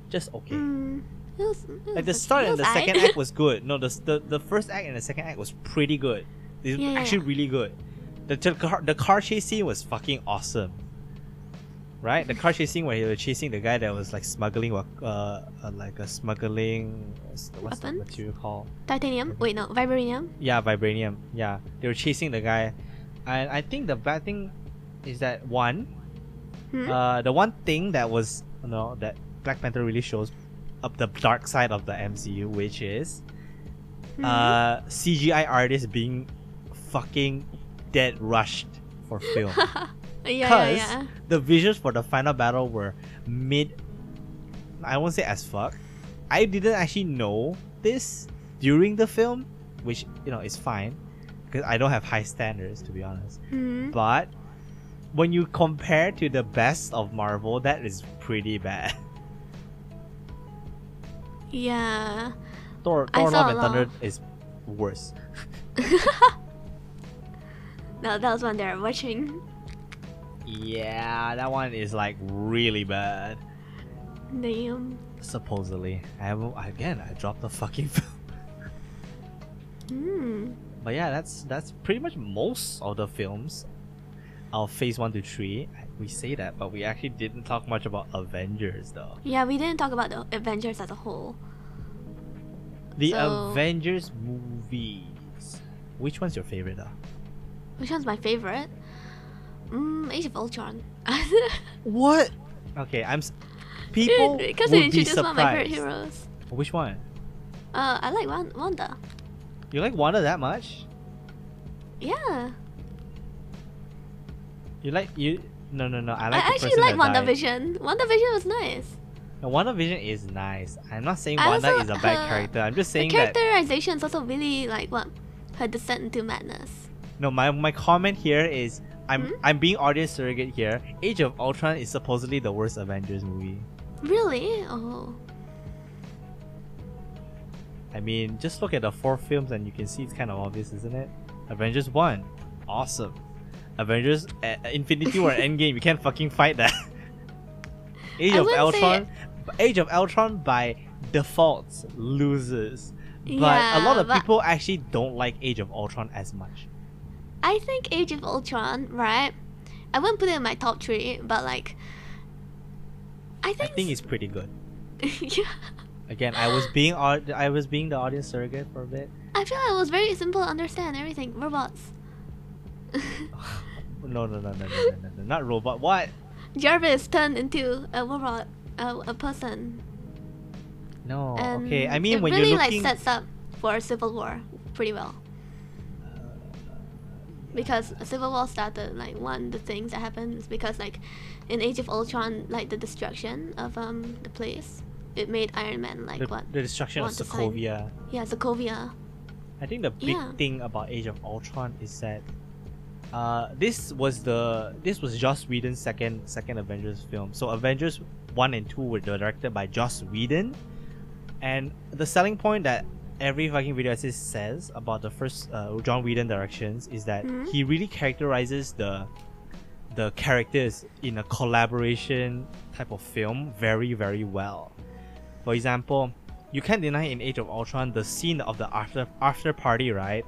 just okay. Mm, It was, it Like the start and the second act was good. No, the, the the first act and the second act was pretty good. It's Yeah, actually yeah. really good. The, the car the car chase scene was fucking awesome. Right, the car chasing where he was chasing the guy that was like smuggling, uh, uh like a smuggling, what's the, material called? Titanium. Wait, no, vibranium. Yeah, vibranium. Yeah, they were chasing the guy, and I think the bad thing is that one, Hmm? uh, the one thing that was you know that Black Panther really shows up the dark side of the MCU, which is Mhm. uh CGI artists being fucking dead rushed for film. yeah, yeah, Cause yeah. the visuals for the final battle were mid. I won't say as fuck. I didn't actually know this during the film, which you know is fine, because I don't have high standards to be honest. Mhm. But when you compare to the best of Marvel, that is pretty bad. Yeah. Thor, Thor Love and. Thunder is worse. No, that was when they were watching. Yeah, that one is like really bad. Damn. Supposedly, I haven't. Again, I dropped the fucking film. Hmm. But yeah, that's that's pretty much most of the films. Of Phase One to Three, we say that, but we actually didn't talk much about Avengers though. Yeah, we didn't talk about the Avengers as a whole. The So- Avengers movies. Which one's your favorite though? Which one's my favorite? Mm, Age of Ultron. What? Okay, I'm. s- People because would they be introduced one of my favorite heroes. Which one? Uh, I like Wan- Wanda. You like Wanda that much? Yeah, You like you? No, no, no. I I, like. the actually like Wonder Vision. WandaVision was nice. WandaVision is nice. I'm not saying I Wanda also- is a bad character. I'm just The saying that. characterization is also really like what her descent into madness. No, my my comment here is I'm Hmm? I'm being audience surrogate here. Age of Ultron is supposedly the worst Avengers movie. Really? Oh, I mean, just look at the four films and you can see it's kind of obvious, isn't it? Avengers One, awesome. Avengers uh, Infinity War Endgame, you can't fucking fight that. Age I of Ultron, Age of Ultron by default loses. But a lot of people actually don't like Age of Ultron as much. I think Age of Ultron, right? I wouldn't put it in my top three, but like, I think I think. it's pretty good. yeah. Again, I was being I was being the audience surrogate for a bit. I feel like it was very simple to understand everything. Robots. No, no, no, no, no, no, not robot. What? Jarvis turned into a robot, a, a person. No, and okay. I mean, when really you're looking, it really like sets up for a Civil War pretty well. Because a Civil War started like one of the things that happens because like in Age of Ultron, like the destruction of um the place, it made Iron Man like the, what the destruction of Sokovia. Yeah, Sokovia. I think the big yeah. thing about Age of Ultron is that uh, this was the this was Joss Whedon's second second Avengers film. So Avengers one and two were directed by Joss Whedon, and the selling point that every fucking video assist says about the first uh, Joss Whedon directions is that Mhm. he really characterizes the the characters in a collaboration type of film very very well. For example, you can't deny in Age of Ultron the scene of the after after party, right?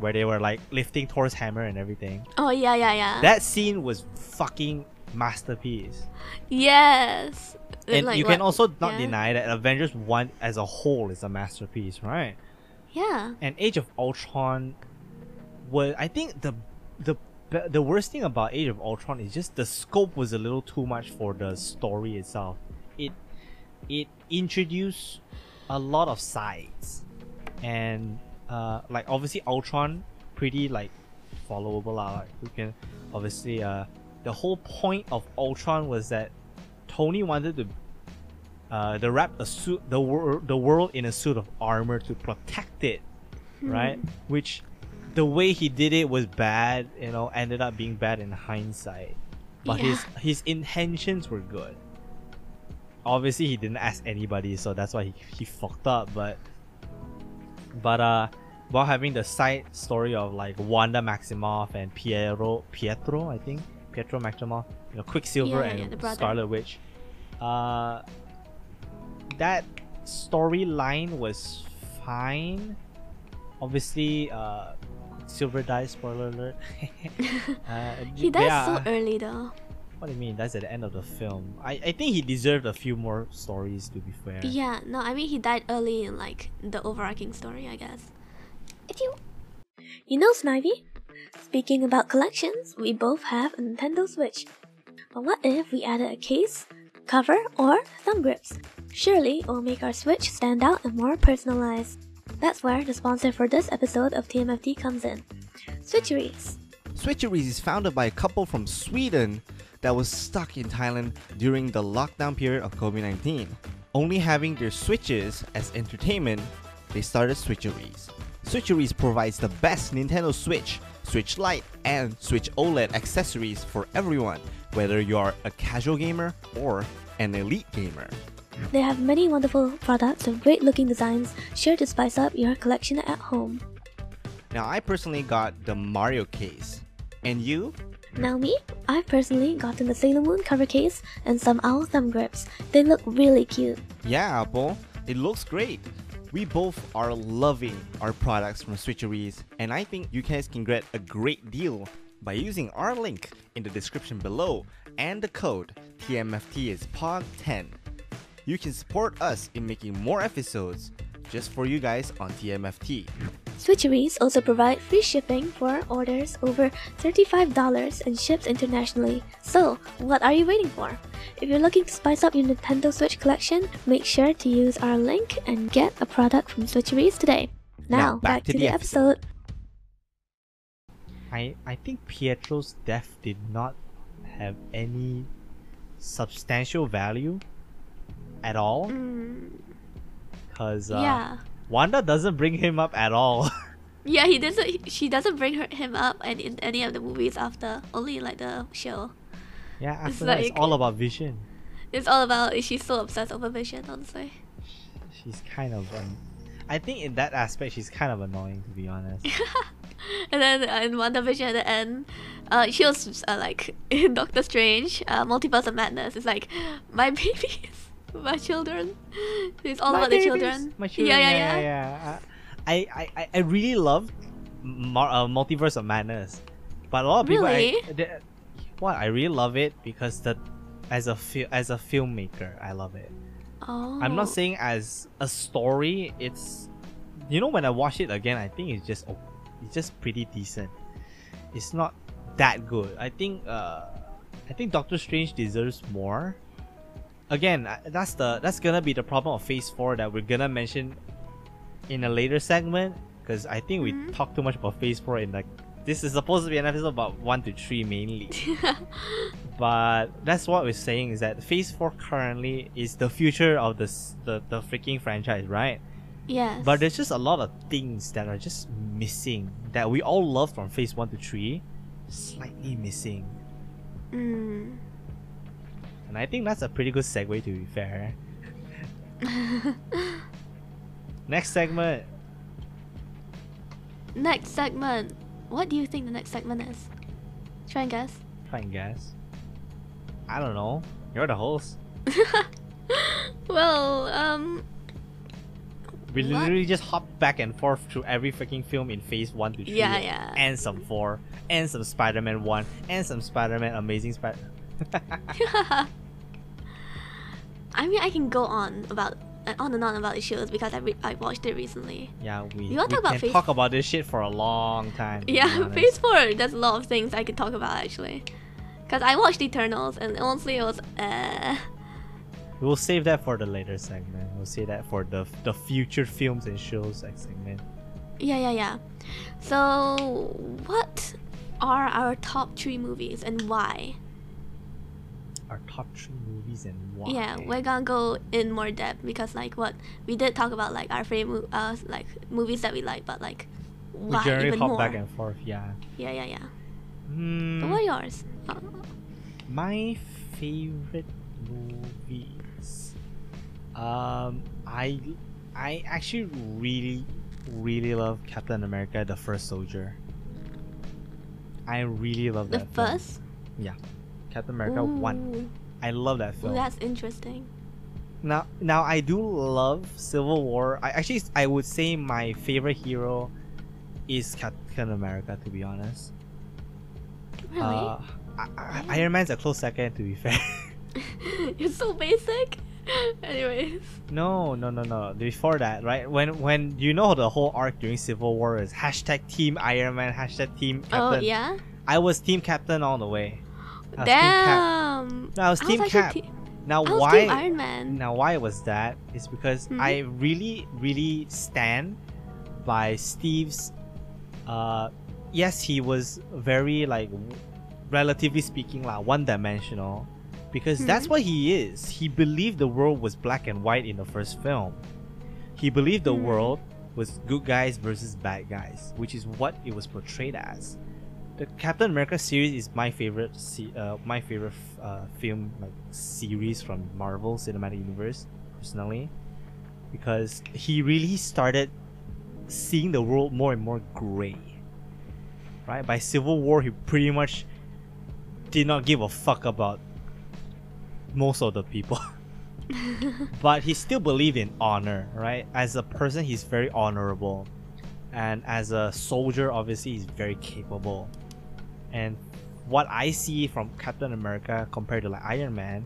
Where they were like lifting Thor's hammer and everything. Oh yeah, yeah, yeah. That scene was fucking masterpiece. yes. And Like you what- can also not yeah. deny that Avengers 1 as a whole is a masterpiece, right? Yeah. And Age of Ultron was I think the the the worst thing about Age of Ultron is just the scope was a little too much for the story itself. It it introduced a lot of sides, and uh, like obviously Ultron pretty like followable lah. Like we can obviously uh the whole point of Ultron was that Tony wanted to uh the wrap a suit the world the world in a suit of armor to protect it right? Which the way he did it was bad, you know, ended up being bad in hindsight. But his his intentions were good. Obviously he didn't ask anybody, so that's why he, he fucked up, but but uh while having the side story of like Wanda Maximoff and Piero Pietro, I think. Pietro Maximoff, you know, Quicksilver Yeah, yeah, and brother. Scarlet Witch. Uh that storyline was fine. Obviously, uh, Silver dies. Spoiler alert. uh, he dies yeah, so early though. What do you mean? That's at the end of the film. I, I think he deserved a few more stories. To be fair. Yeah, no, I mean he died early in like the overarching story, I guess. If you, you know, Snivy. Speaking about collections, we both have a Nintendo Switch. But what if we added a case, cover, or thumb grips? Surely it will make our Switch stand out and more personalized. That's where the sponsor for this episode of TMFT comes in. Switcheries. Switcheries is founded by a couple from Sweden that was stuck in Thailand during the lockdown period of COVID 19. Only having their Switches as entertainment, they started Switcheries. Switcheries provides the best Nintendo Switch, Switch Lite, and Switch OLED accessories for everyone, whether you're a casual gamer or an elite gamer. They have many wonderful products with great looking designs, sure to spice up your collection at home. Now, I personally got the Mario case. And you? Now me, I've personally gotten the Sailor Moon cover case and some owl thumb grips. They look really cute. Yeah, Apple, it looks great. We both are loving our products from Switcheries, and I think you guys can get a great deal by using our link in the description below and the code TMFT is POG10. You can support us in making more episodes just for you guys on TMFT. Switcheries also provide free shipping for orders over $35 and ships internationally. So, what are you waiting for? If you're looking to spice up your Nintendo Switch collection, make sure to use our link and get a product from Switcheries today. Now, back, to, the episode. I I think Pietro's death did not have any substantial value at all Mm, because uh, yeah. Wanda doesn't bring him up at all. Yeah, he doesn't. She doesn't bring her, him up and in any of the movies after. Only like the show. yeah, It's after it's like- all about Vision. It's all about. She's so obsessed over Vision, honestly. She's kind of um, I think in that aspect she's kind of annoying to be honest. And then uh, in WandaVision at the end, uh, she was uh, like in Doctor Strange, uh, Multiverse of Madness. It's like my babies, my children. It's all My about the children. My children. Yeah, yeah, yeah, yeah. yeah. I, I, I, really love uh, Multiverse of Madness, but a lot of people. I, Really? what I really love it because the, as a as a filmmaker, I love it. Oh. I'm not saying as a story. It's, you know, when I watch it again, I think it's just o- it's just pretty decent. It's not that good. I think uh, I think Doctor Strange deserves more. Again, that's the that's gonna be the problem of Phase Four that we're gonna mention in a later segment because I think we Mhm. talk too much about Phase Four in like this is supposed to be an episode about one to three mainly. but that's what we're saying is that Phase Four currently is the future of this the, the freaking franchise, right? yes. But there's just a lot of things that are just missing that we all love from Phase One to Three, slightly missing, Mm. And I think that's a pretty good segue. To be fair, next segment. next segment. What do you think the next segment is? Try and guess. Try and guess. I don't know. You're the host. well, um, We What? literally just hop back and forth through every freaking film in Phase One to Three. Yeah, yeah. And some Four, and some Spider-Man One, and some Spider-Man Amazing Spider. I mean, I can go on about uh, on and on about the shows because I re- I watched it recently. yeah, we, You wanna we talk about can Phase- talk about this shit for a long time. Yeah. Phase Four. There's a lot of things I could talk about actually, because I watched Eternals and honestly it was uh We'll save that for the later segment. We'll save that for the the future films and shows like segment. yeah yeah yeah. So what are our top three movies and why? Our top three movies and why. Yeah, we're gonna go in more depth because like what we did talk about like our favorite uh like movies that we like, but like why we generally even hop more? back and forth. Yeah. Yeah yeah yeah. So what are yours? Uh, My favorite movies. Um, I I actually really really love Captain America: The First Soldier. I really love the that. film. first. Captain America One. I love that ooh, film. that's interesting. Now, now I do love Civil War. I actually, I would say my favorite hero is Captain America. To be honest, Really? uh, I, I, Iron Man's a close second. To be fair, You're so basic. Anyways. no, no, no, no. Before that, right? When, when you know the whole arc during Civil War is hashtag Team Iron Man, hashtag Team Captain. Oh yeah. I was Team Captain all the way. I was. Damn. No, I was Team actually Cap. te- Now I was why? Iron Man. Now, why was that? Is because Mhm. I really, really stand by Steve's. Uh, yes, he was very like, relatively speaking, like one-dimensional, because that's Mhm. what he is. He believed the world was black and white in the first film. He believed the Mhm. world was good guys versus bad guys, which is what it was portrayed as. The Captain America series is my favorite, se- uh, my favorite uh, film like series from Marvel Cinematic Universe, personally, because he really started seeing the world more and more gray. Right by Civil War, he pretty much did not give a fuck about most of the people. but he still believed in honor, right? As a person, he's very honorable, and as a soldier, obviously, he's very capable. And what I see from Captain America compared to like Iron Man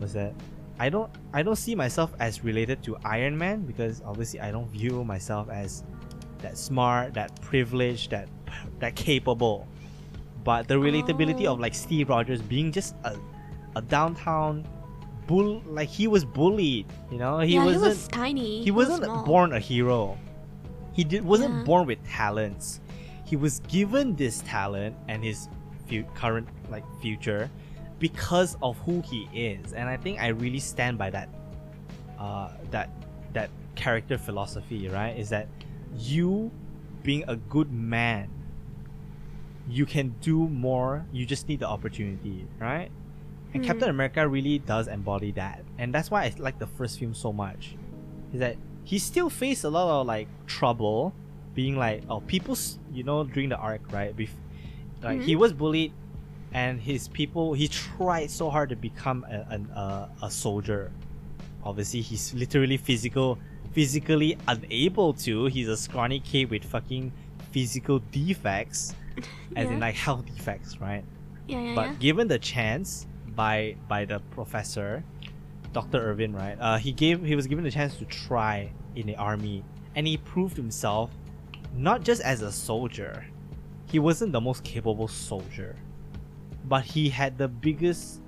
was that I don't I don't see myself as related to Iron Man because obviously I don't view myself as that smart, that privileged, that that capable. But the relatability Oh. of like Steve Rogers being just a a downtown bull like he was bullied, you know? He yeah, wasn't he was tiny. he was wasn't small. born a hero. He did wasn't Yeah. born with talents. He was given this talent and his fu- current like future because of who he is, and I think I really stand by that. Uh, that that character philosophy, right? Is that you being a good man, you can do more. You just need the opportunity, right? And Hmm. Captain America really does embody that, and that's why I like the first film so much. Is that he still faced a lot of like trouble, being like oh people's, you know, during the arc, right? Bef- like he Mhm. was bullied, and his people he tried so hard to become a an, a, a soldier. Obviously, he's literally physical, physically unable to. He's a scrawny kid with fucking physical defects, as in Yeah. like health defects, right? Yeah, yeah, but yeah. given the chance by by the professor dr irvin right uh, he gave he was given the chance to try in the army and he proved himself not just as a soldier he wasn't the most capable soldier but he had the biggest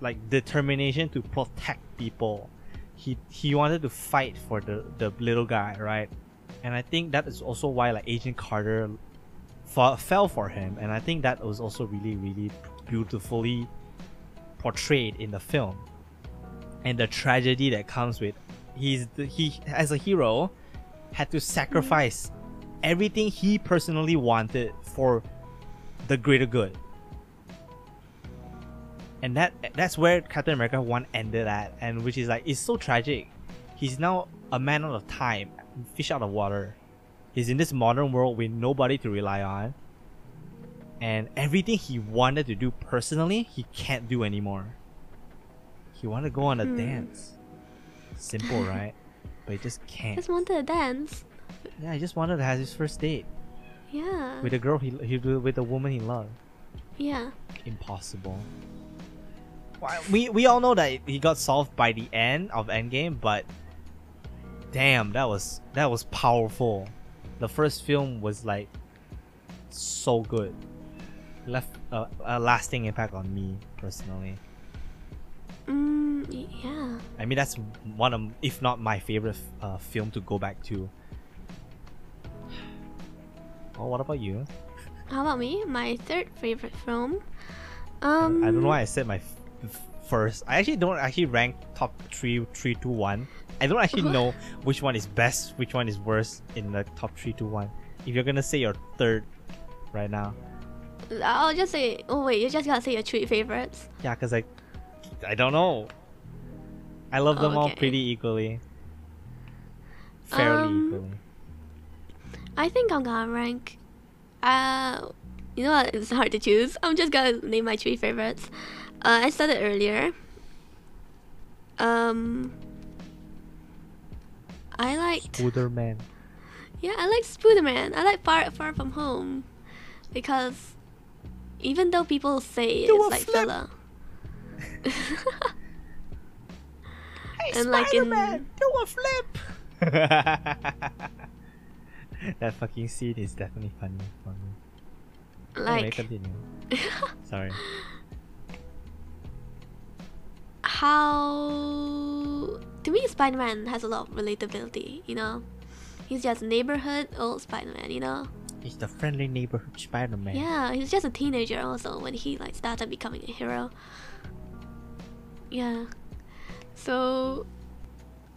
like determination to protect people. He he wanted to fight for the the little guy right? And i think that is also why like agent carter fa- fell for him. And i think that was also really really beautifully portrayed in the film. And the tragedy that comes with he's the, he as a hero had to sacrifice everything he personally wanted for the greater good. And that that's where captain america 1 ended at and which is like it's so tragic. He's now a man out of time fish out of water. He's in this modern world with nobody to rely on. And everything he wanted to do personally he can't do anymore. He wanted to go on a Hmm. dance. Simple right but he just can't. Just wanted to dance. yeah he just wanted to have his first date. Yeah. with a girl he, he with a woman he loved. Yeah. impossible. Why- we we all know that he got solved by the end of endgame but damn that was that was powerful. The first film was like so good. Left a, a lasting impact on me personally Mm, yeah. i mean that's one of if not my favorite uh, film to go back to oh what about you How about me? My third favorite film. Um. I don't know why I said my f- f- first. I actually don't actually rank top three, three, two, one. I don't actually know which one is best, which one is worst in the top three, two, one. If you're gonna say your third right now, I'll just say. Oh wait, you just gotta say your three favorites. yeah, cause I, I don't know. I love them all pretty equally, fairly Um, equally. I think I'm gonna rank. Uh, you know what? It's hard to choose. I'm just gonna name my three favorites. Uh, I said it earlier. Um, I liked. Spooderman. Yeah, I like Spooderman. I like Far Far From Home because even though people say Do it's like flip. filler, and like in do a flip. that fucking scene is definitely funny for me. anyway, like continue. Sorry. how to me Spider-Man has a lot of relatability. You know, he's just neighborhood old Spider-Man. You know. He's the friendly neighborhood Spider-Man. Yeah, he's just a teenager also when he like started becoming a hero. Yeah. So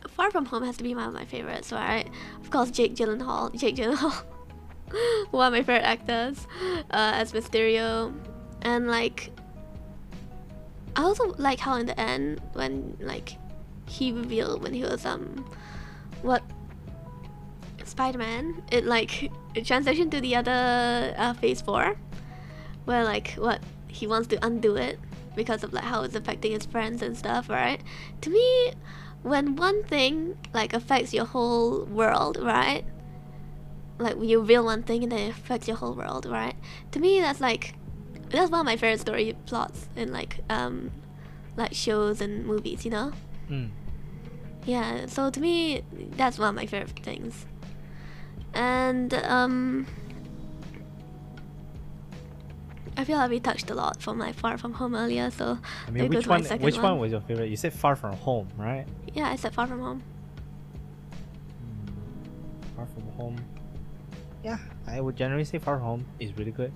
Far From Home has to be one of my favorites, right? Of course Jake Gyllenhaal. Jake Gyllenhaal. one of my favorite actors uh, as Mysterio. And like I also like how in the end when like he revealed when he was um what Spider-Man, it like it transitioned to the other uh, Phase Four, where like what he wants to undo it because of like how it's affecting his friends and stuff, right? To me, when one thing like affects your whole world, right? Like you reveal one thing and then it affects your whole world, right? To me, that's like that's one of my favorite story plots in like um like shows and movies, you know? Mm. Yeah, so to me, that's one of my favorite things. And um, I feel like we touched a lot from like Far From Home earlier, so I mean, there which goes one? Which one. one. was your favorite? You said Far From Home, right? yeah, I said Far From Home. Far From Home. Yeah, I would generally say Far From Home is really good.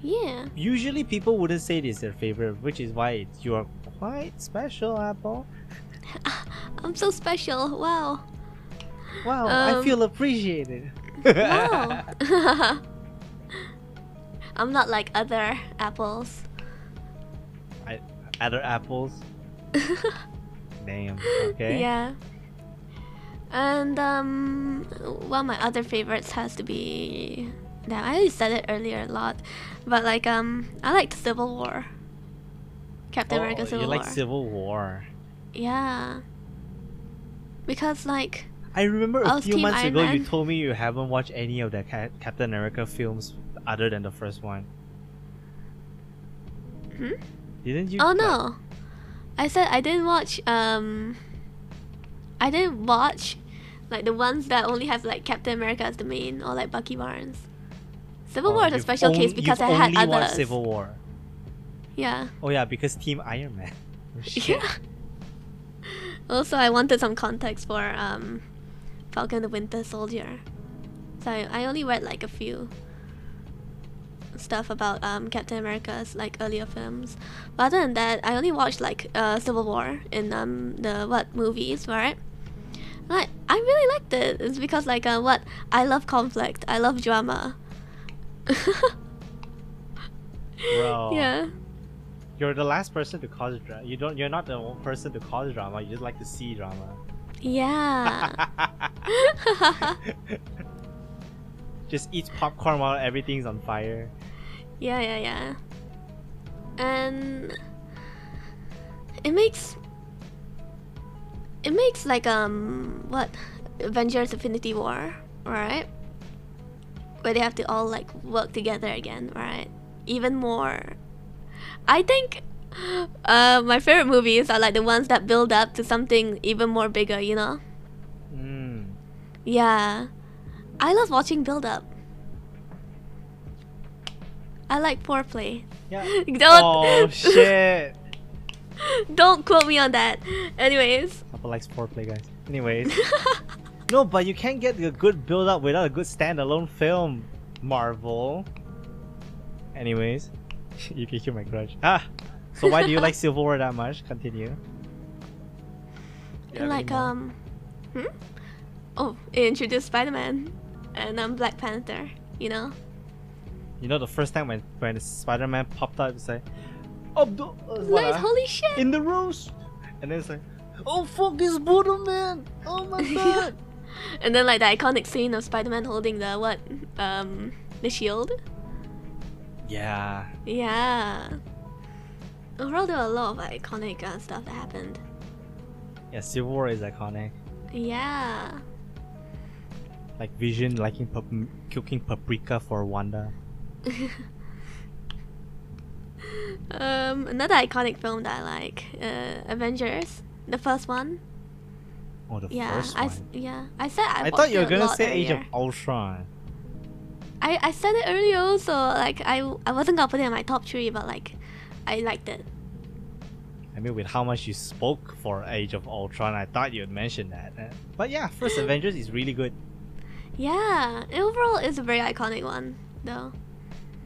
Yeah, Usually, people wouldn't say it is their favorite, which is why you are quite special, Apple. I'm so special. Wow. Wow, I Um, feel appreciated. Wow. I'm not like other apples. I, other apples. Damn. Okay. Yeah. And um, one of my other favorites has to be. Damn, I already said it earlier a lot, but like um, I liked Civil War. Captain Oh, America Civil War. you like. Civil War. yeah. Because like I remember a few months Iron ago you told me you haven't watched any of the Ca- Captain America films other than the first one. Hmm? Didn't you? oh no, I said I didn't watch um. I didn't watch, like the ones that only have like Captain America as the main or like Bucky Barnes. Civil Oh, War is a special case because I had only watched others. Civil War. Yeah. Oh yeah, because Team Iron Man. Oh. Yeah. Also, I wanted some context for um, Falcon the Winter Soldier. So I, I only read like a few stuff about um, Captain America's like earlier films. But other than that, I only watched like uh, Civil War in um, the what movies, right? Like I really liked it. It's because like uh, what I love conflict. I love drama. Bro. Yeah. You're the last person to cause drama. You don't. You're not the person to cause drama. You just like to see drama. Yeah. just eats popcorn while everything's on fire. Yeah, yeah, yeah. And it makes it makes like um what Avengers Infinity War, right? Where they have to all like work together again, right? Even more. I think uh my favorite movies are like the ones that build up to something even more bigger, you know? Mm. Yeah. I love watching build up. I like foreplay. Yeah. Don't Oh shit. Don't quote me on that. Anyways. Apple likes foreplay, guys. Anyways. no, but you can't get a good build up without a good standalone film, Marvel. Anyways, you can hear my grudge. Ah, so why do you like Civil War that much? Continue. You like um hmm? Oh, it introduced Spider Man and um Black Panther, you know? You know, the first time when when Spider Man popped up, it's like, oh, the, uh, what, Nice, ah? holy shit! in the rose, and then it's like, oh fuck, it's Buddha Man! Oh my god! and then like the iconic scene of Spider Man holding the what? Um the shield? yeah. Yeah. Overall there were a lot of iconic uh, stuff that happened. Yeah, Civil War is iconic. Yeah. Like Vision liking pap- cooking paprika for Wanda. Um, another iconic film that I like, uh, Avengers, the first one. Oh, the Yeah, first I one. yeah I said I, I thought you were gonna say Age of. Ultron. I I said it earlier also. Like I I wasn't gonna put it in my top three, but like I liked it. I mean, with how much you spoke for Age of Ultron, I thought you'd mention that. Uh, But yeah, first Avengers is really good. Yeah, overall it's a very iconic one though.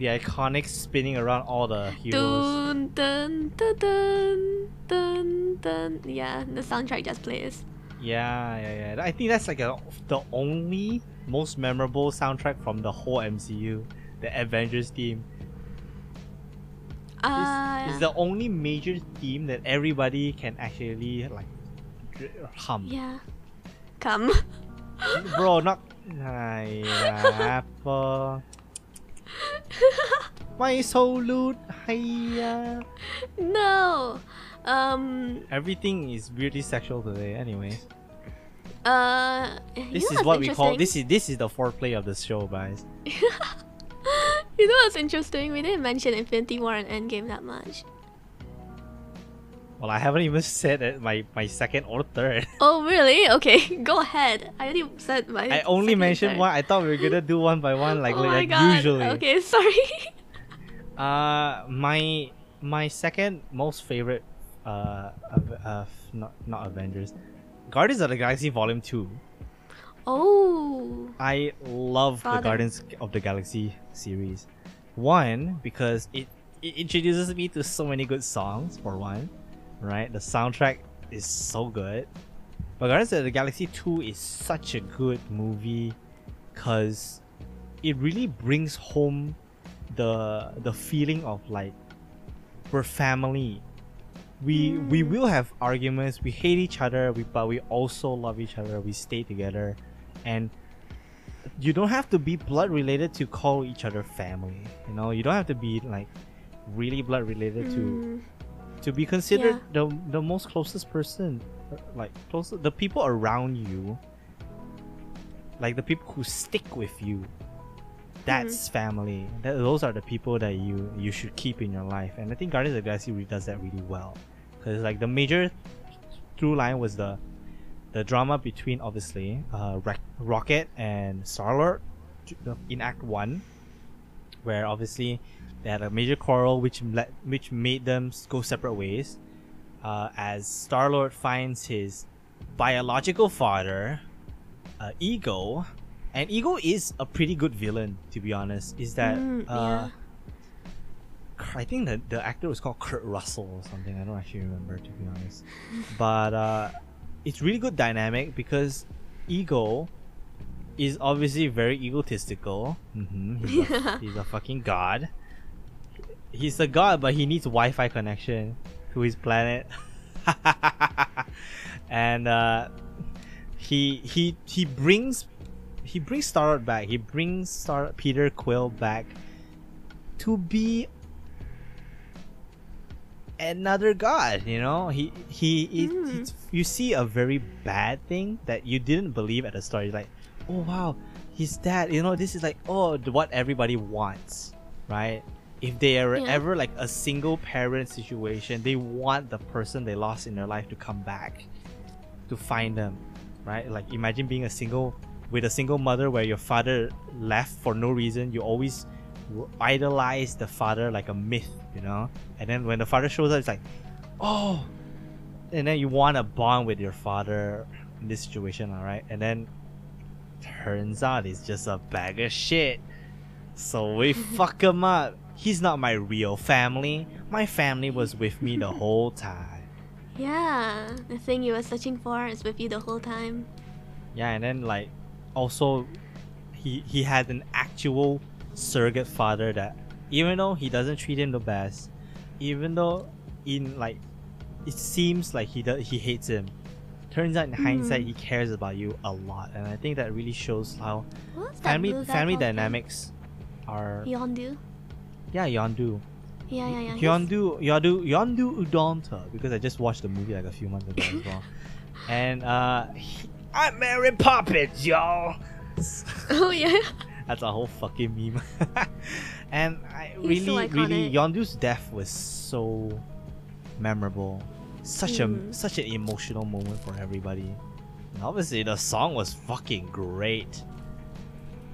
The iconic spinning around all the heroes. Dun dun dun dun dun dun. Yeah, the soundtrack just plays. Yeah, yeah, yeah. I think that's like a, the only most memorable soundtrack from the whole MCU, the Avengers theme. Uh, It's, it's the only major theme that everybody can actually like hum. yeah. Come. Bro, not. Ay, apple. Why so lewd? Hiya. no. Um. Everything is weirdly sexual today. Anyway, Uh. this is what we call this is this is the foreplay of the show, guys. you know what's interesting? We didn't mention Infinity War and Endgame that much. Well, I haven't even said it, my my second or third. Oh really? Okay, go ahead. I already said my. I only mentioned one. I thought we were gonna do one by one, like, oh like my god. usually. Okay, sorry. Uh, my my second most favorite, uh, of, uh, not not Avengers, Guardians of the Galaxy Volume Two. oh. I love the Father. Guardians of the Galaxy series. One because it it introduces me to so many good songs. For one, right? The soundtrack is so good. But Guardians of the Galaxy Two is such a good movie, cause it really brings home the the feeling of like we're family. We we Mm. will have arguments. We hate each other. We but we also love each other. We stay together, and you don't have to be blood related to call each other family. You know, you don't have to be like really blood related to Mm, to be considered the the most closest person, like close the people around you, like the people who stick with you. That's family. That, those are the people that you you should keep in your life, and I think Guardians of the Galaxy really does that really well. Because like the major through line was the the drama between obviously uh, Rocket and Star Lord in Act One, where obviously they had a major quarrel which let, which made them go separate ways. Uh, as Star Lord finds his biological father, uh, Ego, and Ego is a pretty good villain to be honest. Is that Mm, uh, I think the the actor was called Kurt Russell or something. I don't actually remember to be honest, but uh, it's really good dynamic because Ego is obviously very egotistical. hmm He's, a, he's a fucking god. He's a god, but he needs Wi-Fi connection to his planet. and uh, he he he brings he brings Star back. He brings Star Peter Quill back to be another god. You know, he he, he Mm. it's, you see a very bad thing that you didn't believe at the start. You're like, oh wow, he's that. You know, this is like oh what everybody wants, right? If they are Yeah. ever like a single parent situation, they want the person they lost in their life to come back to find them, right? Like imagine being a single with a single mother where your father left for no reason. You always idolize the father like a myth, you know. And then when the father shows up, it's like, oh, and then you want to bond with your father in this situation, all right? And then turns out he's just a bag of shit. So we fuck him up. He's not my real family. My family was with me the whole time. yeah, the thing you were searching for is with you the whole time. Yeah, and then like also he he had an actual surrogate father that even though he doesn't treat him the best, even though in like it seems like he does, he hates him. Turns out in hindsight Mhm. he cares about you a lot, and I think that really shows how family family dynamics are Yondu. Yeah Yondu. Yeah, yeah, yeah. Yondu Yondu Yondu Udonta because I just watched the movie like a few months ago as well. and uh, he- I'm Mary Poppins, y'all. Oh yeah. That's a whole fucking meme. and I He's so really, really. Yondu's death was so memorable. Such a Mm. such an emotional moment for everybody. And obviously, the song was fucking great.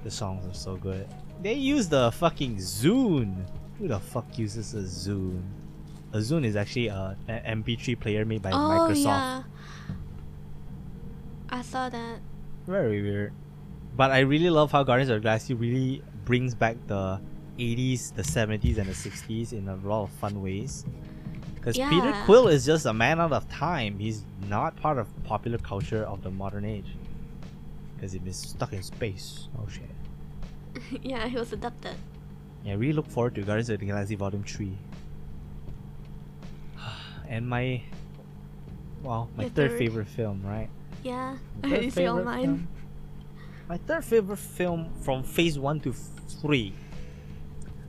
The songs are so good. They use the fucking Zune. Who the fuck uses a Zune? A Zune is actually a, an MP3 player made by oh Microsoft. yeah. I saw that. Very weird. But I really love how Guardians of the Galaxy really brings back the 80s, the 70s, and the 60s in a lot of fun ways. Because Peter Quill is just a man out of time. He's not part of popular culture of the modern age. Because he's been stuck in space. Oh shit. yeah, he was adopted. Yeah, I really look forward to Guardians of the Galaxy Volume 3. and my. Well, my third third. favorite film, right? Yeah. My third say all favorite mine. film- My third favorite film from phase 1 to 3.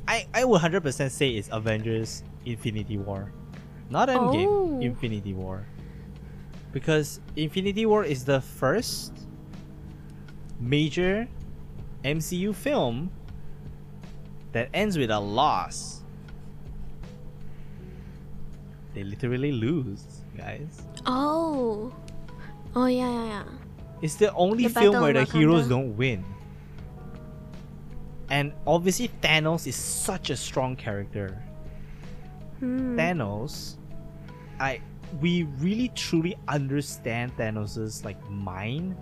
I, I would 100% say it's Avengers Infinity War. Not Endgame, Oh. Infinity War. Because Infinity War is the first major MCU film that ends with a loss. They literally lose, guys. Oh. Oh yeah yeah yeah. It's the only The film where the of heroes don't win. And obviously Thanos is such a strong character. Hmm. Thanos, I we really truly understand Thanos's like mind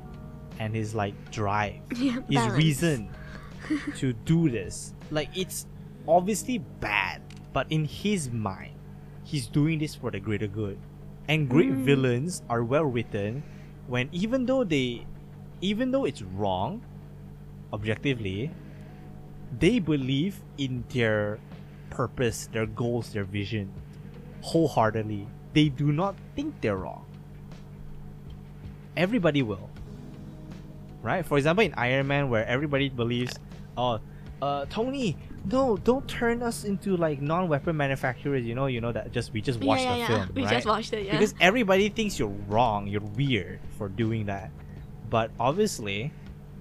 and his like drive, Yeah, his balance. reason to do this. Like it's obviously bad, but in his mind, he's doing this for the greater good. And great Mm. villains are well written when even though they even though it's wrong objectively, they believe in their purpose, their goals, their vision wholeheartedly. They do not think they're wrong. Everybody will. Right? For example, in Iron Man, where everybody believes, oh, uh, Tony, no, don't turn us into like non-weapon manufacturers. You know, you know that just we just watched yeah, the yeah, film, yeah. We right? just watched it. Yeah. Because everybody thinks you're wrong, you're weird for doing that. But obviously,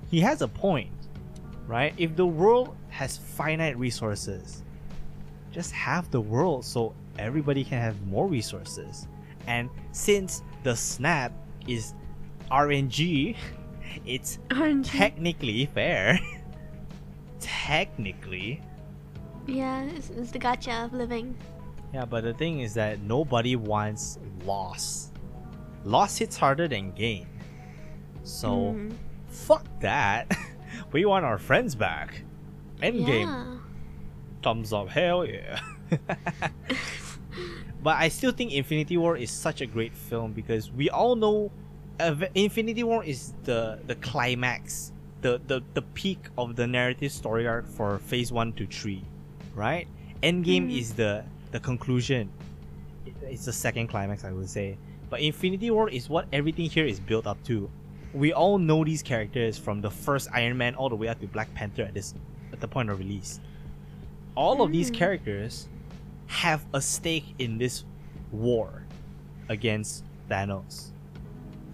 he has a point, right? If the world has finite resources, just have the world so everybody can have more resources. And since the snap is RNG, it's RNG. technically fair. technically. yeah, it's, it's the gotcha of living. Yeah, but the thing is that nobody wants loss. Loss hits harder than gain. So Mhm. fuck that. we want our friends back. Endgame. Yeah. Thumbs up, hell yeah. but I still think Infinity War is such a great film because we all know Infinity War is the the climax, the, the the peak of the narrative story arc for Phase One to Three, right? Endgame Mm. is the the conclusion. It's the second climax, I would say. But Infinity War is what everything here is built up to. We all know these characters from the first Iron Man all the way up to Black Panther at this at the point of release. All of these Mm. characters have a stake in this war against Thanos.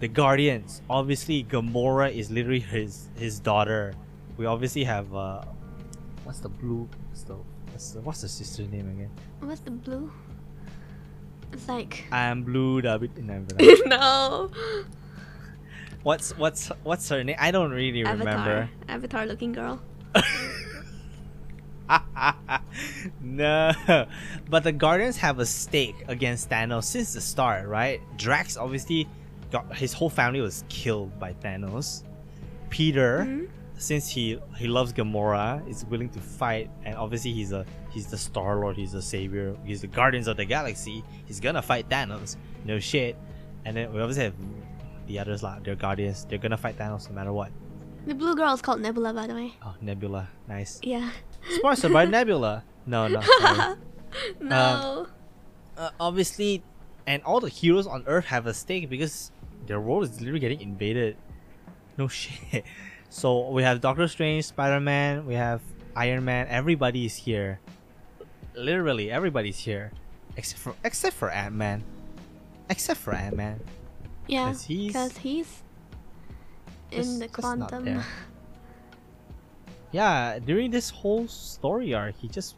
The Guardians, obviously Gamora is literally his his daughter. We obviously have uh what's the blue what's the what's the, what's the sister's name again? What's the blue? It's like I'm blue David no, no. What's what's what's her name? I don't really remember. Avatar. Avatar looking girl. no, but the Guardians have a stake against Thanos since the start, right? Drax obviously got his whole family was killed by Thanos. Peter, Mhm. since he he loves Gamora, is willing to fight, and obviously he's a he's the Star Lord, he's the savior, he's the Guardians of the Galaxy. He's gonna fight Thanos, no shit. And then we obviously have the others like they're Guardians. They're gonna fight Thanos no matter what. The blue girl is called Nebula, by the way. Oh, Nebula, nice. Yeah. Sponsored by Nebula. No, no. no. uh, obviously, and all the heroes on Earth have a stake because their world is literally getting invaded. No shit. So we have Doctor Strange, Spider Man, we have Iron Man. Everybody is here. Literally, everybody's here, except for except for Ant Man. Except for Ant Man. Yeah, 'Cause he's because he's in just- the quantum. Yeah, during this whole story arc, he just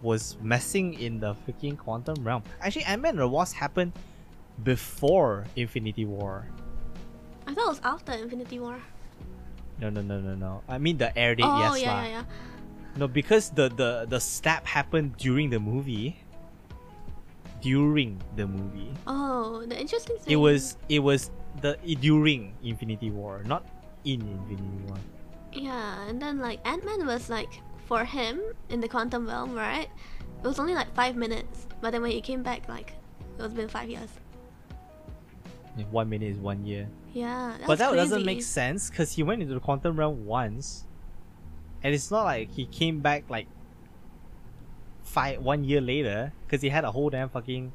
was messing in the freaking quantum realm. Actually, Ant Man and the Wasp happened before Infinity War. I thought it was after Infinity War. No, no, no, no, no. I mean the air date, oh yes yeah, lah. yeah, yeah. No, because the the the stab happened during the movie. During the movie, Oh, the interesting thing. it was it was the during Infinity War, not in Infinity War. Yeah, and then like Ant Man was like for him in the quantum realm, right? It was only like five minutes, but then when he came back, like it was been five years. If one minute is one year. Yeah, that but that was doesn't make sense because he went into the quantum realm once, and it's not like he came back like five one year later because he had a whole damn fucking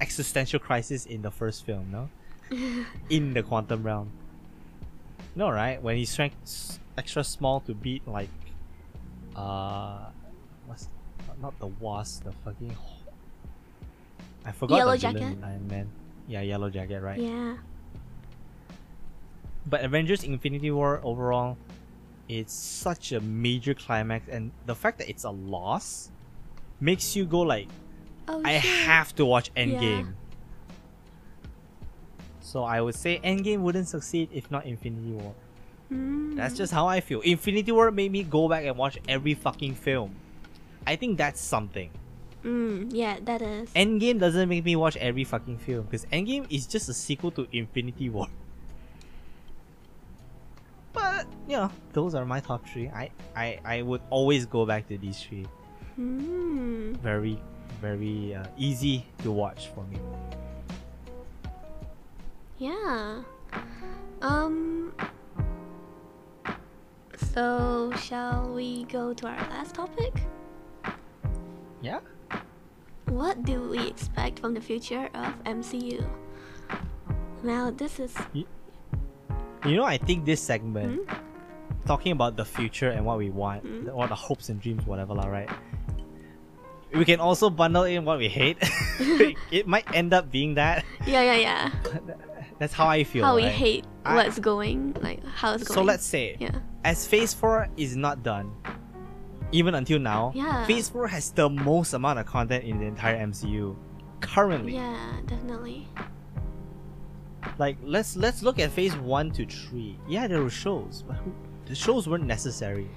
existential crisis in the first film, no? in the quantum realm. No, right? When he shrank extra small to beat like, uh, what's not the wasp, the fucking. I forgot Yellow the villain Jacket? Iron Man. Yeah, Yellow Jacket, right? Yeah. But Avengers Infinity War overall, it's such a major climax, and the fact that it's a loss makes you go like, Oh I shit. have to watch Yeah. Endgame. So I would say Endgame wouldn't succeed if not Infinity War. That's Mm. just how I feel. Infinity War made me go back and watch every fucking film. I think that's something. Mm, yeah, that is. Endgame doesn't make me watch every fucking film because Endgame is just a sequel to Infinity War. But you know, those are my top three. I I, I would always go back to these three. Mm. Very very uh, easy to watch for me. Yeah. Um. So, shall we go to our last topic? Yeah. What do we expect from the future of MCU? Now, this is. You know, I think this segment, Hmm? talking about the future and what we want, Hmm? the hopes and dreams, whatever, lah, right? We can also bundle in what we hate. it might end up being that. Yeah, yeah, yeah. That's how I feel. how we right? hate I- what's going, like how it's going. So let's say, Yeah. as Phase 4 is not done, even until now, Yeah. Phase 4 has the most amount of content in the entire MCU currently. Yeah, definitely. Like let's let's look at Phase 1 to 3. Yeah, there were shows, but who, the shows weren't necessary.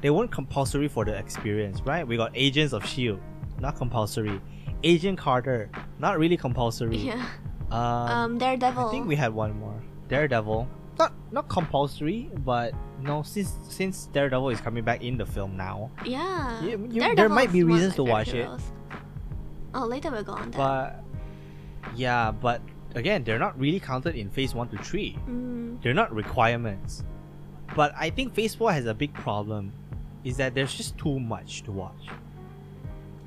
They weren't compulsory for the experience, right? We got Agents of Shield, not compulsory. Agent Carter, not really compulsory. Yeah. Um, Um, Daredevil. I think we had one more. Daredevil. Not not compulsory, but no, since since Daredevil is coming back in the film now. Yeah. You- you- there might be reasons to watch it. Oh, later we'll go on that. But yeah, but again, they're not really counted in phase one to three. Mm, They're not requirements. But I think phase four has a big problem, is that there's just too much to watch.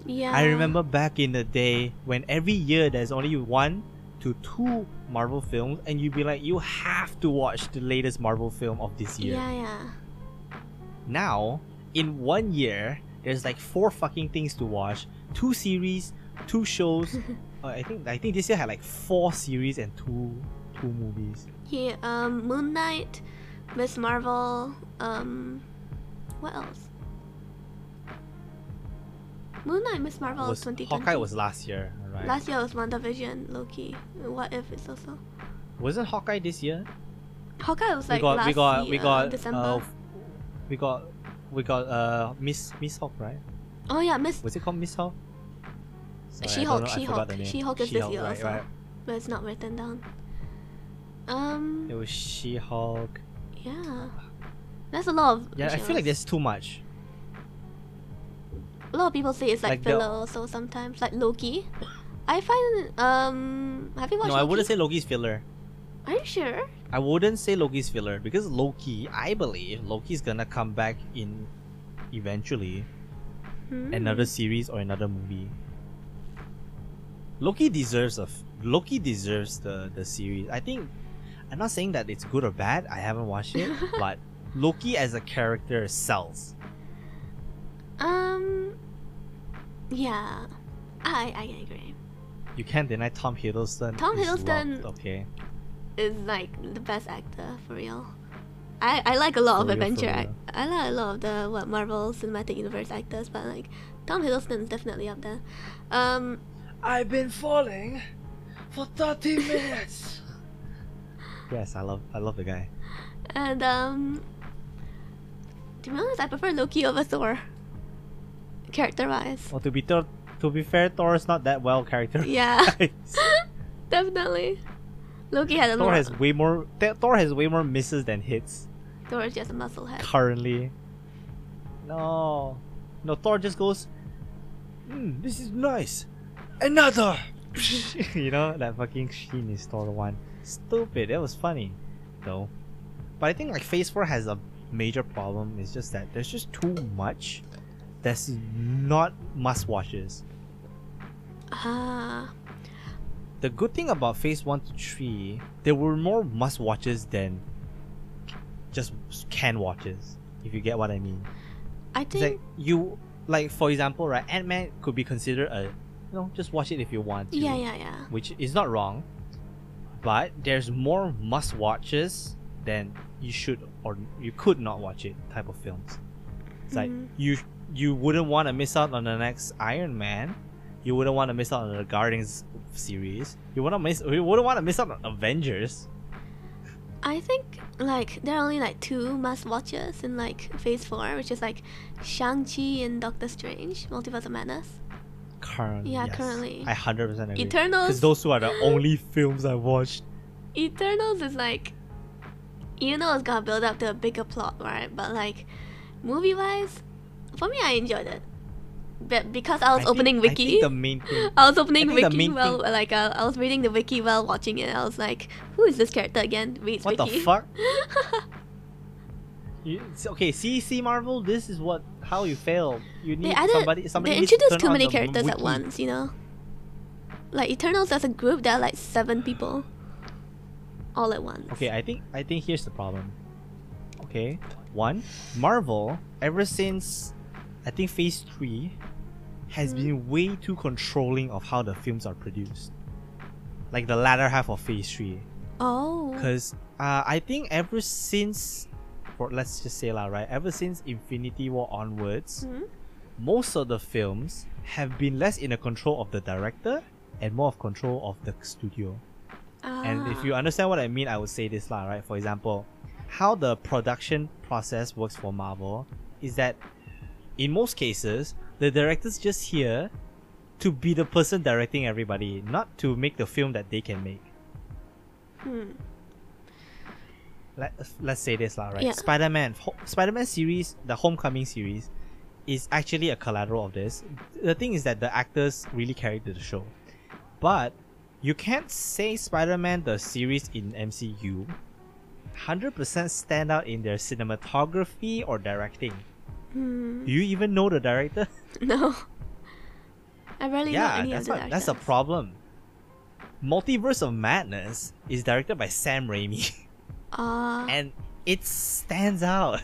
yeah. I remember back in the day when every year there's only one to two Marvel films, and you'd be like, you have to watch the latest Marvel film of this year. Yeah, yeah. now in one year there's like four fucking things to watch two series two shows uh, i think i think this year had like four series and two two movies He um Moon Knight, Miss Marvel, um what else? Moon Knight, Miss Marvel was, 2020. hawkeye was last year right Last year was WandaVision, Loki. What if it's also wasn't hawkeye this year Hawkeye was like we got last we got year, we got December. uh, we got we got uh miss miss hawk right oh yeah, Miss was it called miss hawk Sorry, She-Hulk, know, She-Hulk. She-Hulk is this year right, also. right. but it's not written down. Um it was she-hulk yeah. There's a lot of yeah i feel like there's too much a lot of people say it's like, Like filler also sometimes like Loki. I find um have you watched no i wouldn't say loki's filler Are you sure? I wouldn't say Loki's filler because Loki, I believe Loki's gonna come back in eventually Hmm. another series or another movie. Loki deserves a f- Loki deserves the the series. I think I'm not saying that it's good or bad. I haven't watched it, but Loki as a character sells. Um. Yeah, I I agree. You can't deny Tom Hiddleston. Tom Hiddleston- loved, okay. is like the best actor for real. I, I like a lot For of real, adventure. real. Act- I like a lot of the what Marvel Cinematic Universe actors, but like Tom Hiddleston is definitely up there. Um, I've been falling for 30 minutes. yes, I love I love the guy. and um, to be honest, I prefer Loki over Thor. Character wise, Well, to be Thor, to be fair, Thor is not that well characterized. yeah, definitely. Loki had a Thor lot. has way more. Th- Thor has way more misses than hits Thor is just a musclehead. currently. No, no. Thor just goes. Hmm, this is nice. Another. you know that fucking sheen is Thor one. Stupid. That was funny, though. But I think like Phase Four has a major problem. It's just that there's just too much. That's not must watches. Ah, the good thing about phase 1 to 3 there were more must watches than just can watches if you get what i mean I think like you like for example right ant-man could be considered a you know just watch it if you want to yeah, yeah, yeah. which is not wrong but there's more must watches than you should or you could not watch it type of films it's like Mhm. you you wouldn't want to miss out on the next iron man you wouldn't want to miss out on the guardians series you wouldn't miss you wouldn't want to miss out on avengers I think like there are only like two must watches in like phase four, which is like Shang Chi and Doctor Strange, Multiverse of Madness. currently Yeah, yes. currently. i 100% agree Eternals- because those two are the only films i watched Eternals is like, you know, it's gonna build up to a bigger plot, right? But like, movie wise, for me, I enjoyed it. But because I was I think- opening I wiki, think the main thing I was opening I think the wiki while like uh, I was reading the wiki while watching it. I was like, who is this character again? Reads what the fuck You, okay, see, see, Marvel. This is what how you fail. You need they added, somebody. Somebody they introduced too many characters at once, you know. Like Eternals as a group, there are like seven people, all at once. Okay, I think I think here's the problem. Okay, one, Marvel ever since I think Phase Three has been way too controlling of how the films are produced. Like the latter half of Phase Three, Oh. because uh, I think ever since, for let's just say lah, right, ever since Infinity War onwards, Hmm? most of the films have been less in the control of the director and more of control of the studio. Ah. And if Ah. you understand what I mean, I would say this lah, right? For example, how the production process works for Marvel is that in most cases, the director's just here to be the person directing everybody, not to make the film that they can make. Hmm. Let, let's say this lah, right? Yeah. Spider-Man, Ho- Spider-Man series, the Homecoming series, is actually a collateral of this. The thing is that the actors really carried the show, but you can't say Spider-Man the series in MCU 100% stand out in their cinematography or directing. Hmm. You even know the director? No. I barely know yeah, any that's of the what, that's a problem. Multiverse of Madness is directed by Sam Raimi. Ah. and it stands out.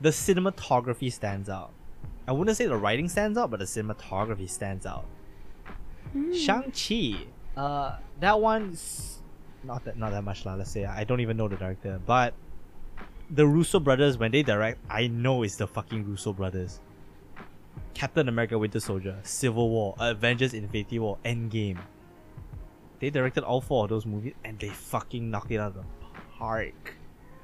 The cinematography stands out. I wouldn't say the writing stands out, but the cinematography stands out. hmm. Shang Chi, uh, that one's not that not that much lah. Let's say I don't even know the director, but the Russo brothers when they direct, I know it's the fucking Russo brothers. Captain America: Winter Soldier, Civil War, Avengers: Infinity War, Endgame. They directed all four of those movies, and they fucking knocked it out of the park.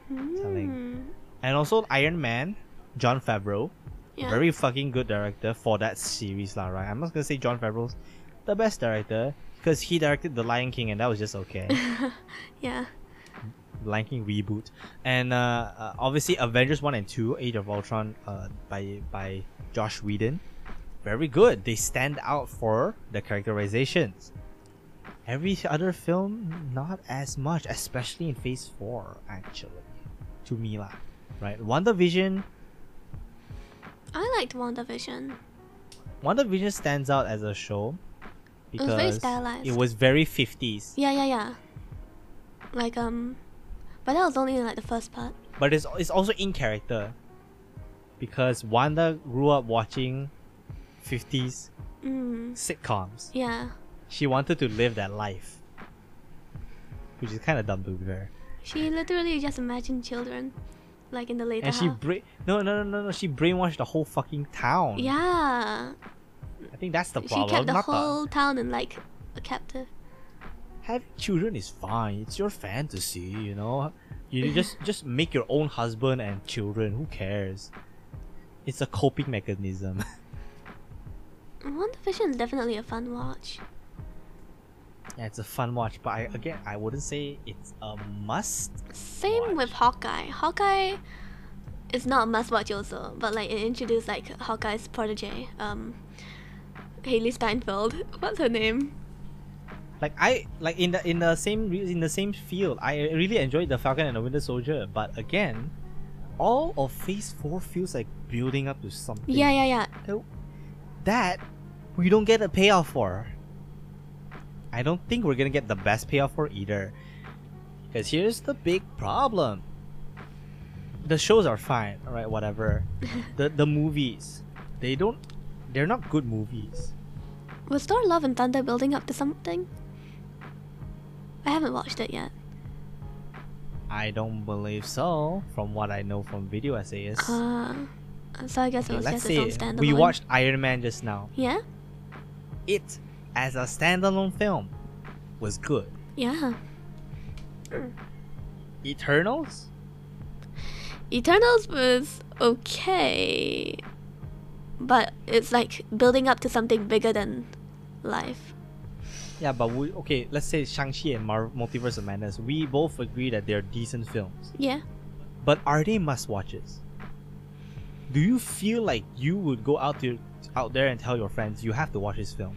telling. Hmm. And also Iron Man, Jon Favreau, Yeah. very fucking good director for that series lah, right? I'm not gonna say Jon Favreau's the best director because he directed The Lion King and that was just okay. yeah. Lion King reboot, and uh, uh, obviously Avengers one and two, Age of Ultron, uh, by by Joss Whedon, very good. They stand out for the characterizations. Every other film, not as much, especially in Phase Four, actually, to me lah. Right, WandaVision. I liked WandaVision. Wonder Vision stands out as a show It was very because stylized. it was very 50s, Yeah, yeah, yeah. Like um, but that was only like the first part. but it's, it's also in character because Wanda grew up watching 50s Mm. sitcoms. Yeah. she wanted to live that life, which is kind of dumb to be fair. She literally just imagined children, like in the later And she half. bra- no no no no no she brainwashed the whole fucking town. yeah, I think that's the problem. she kept the not whole town in like a captive. Having children is fine. It's your fantasy, you know. You just just make your own husband and children. Who cares? It's a coping mechanism. WandaVision is definitely a fun watch. yeah, it's a fun watch, but I again I wouldn't say it's a must. Same with Hawkeye. Hawkeye is not a must watch also, but like it introduced like Hawkeye's protege, um, Hailee Steinfeld. What's her name? Like I like in the in the same in the same field. I really enjoyed the Falcon and the Winter Soldier, but again, all of Phase Four feels like building up to something. Yeah, yeah, yeah. That we don't get a payoff for. I don't think we're gonna get the best payoff for either. Because here's the big problem. The shows are fine, alright, whatever. the the movies, they don't they're not good movies. Was Thor Love and Thunder building up to something? I haven't watched it yet. I don't believe so, from what I know from video essays. Uh, so I guess it was let's just say standalone. we watched Iron Man just now. Yeah, It, as a standalone film, was good. yeah. Eternals? Eternals was okay, but it's like building up to something bigger than life. Yeah, but we okay. Let's say Shang-Chi and Mar- Multiverse of Madness. We both agree that they're decent films, Yeah. but are they must-watches? Do you feel like you would go out to out there and tell your friends you have to watch this film?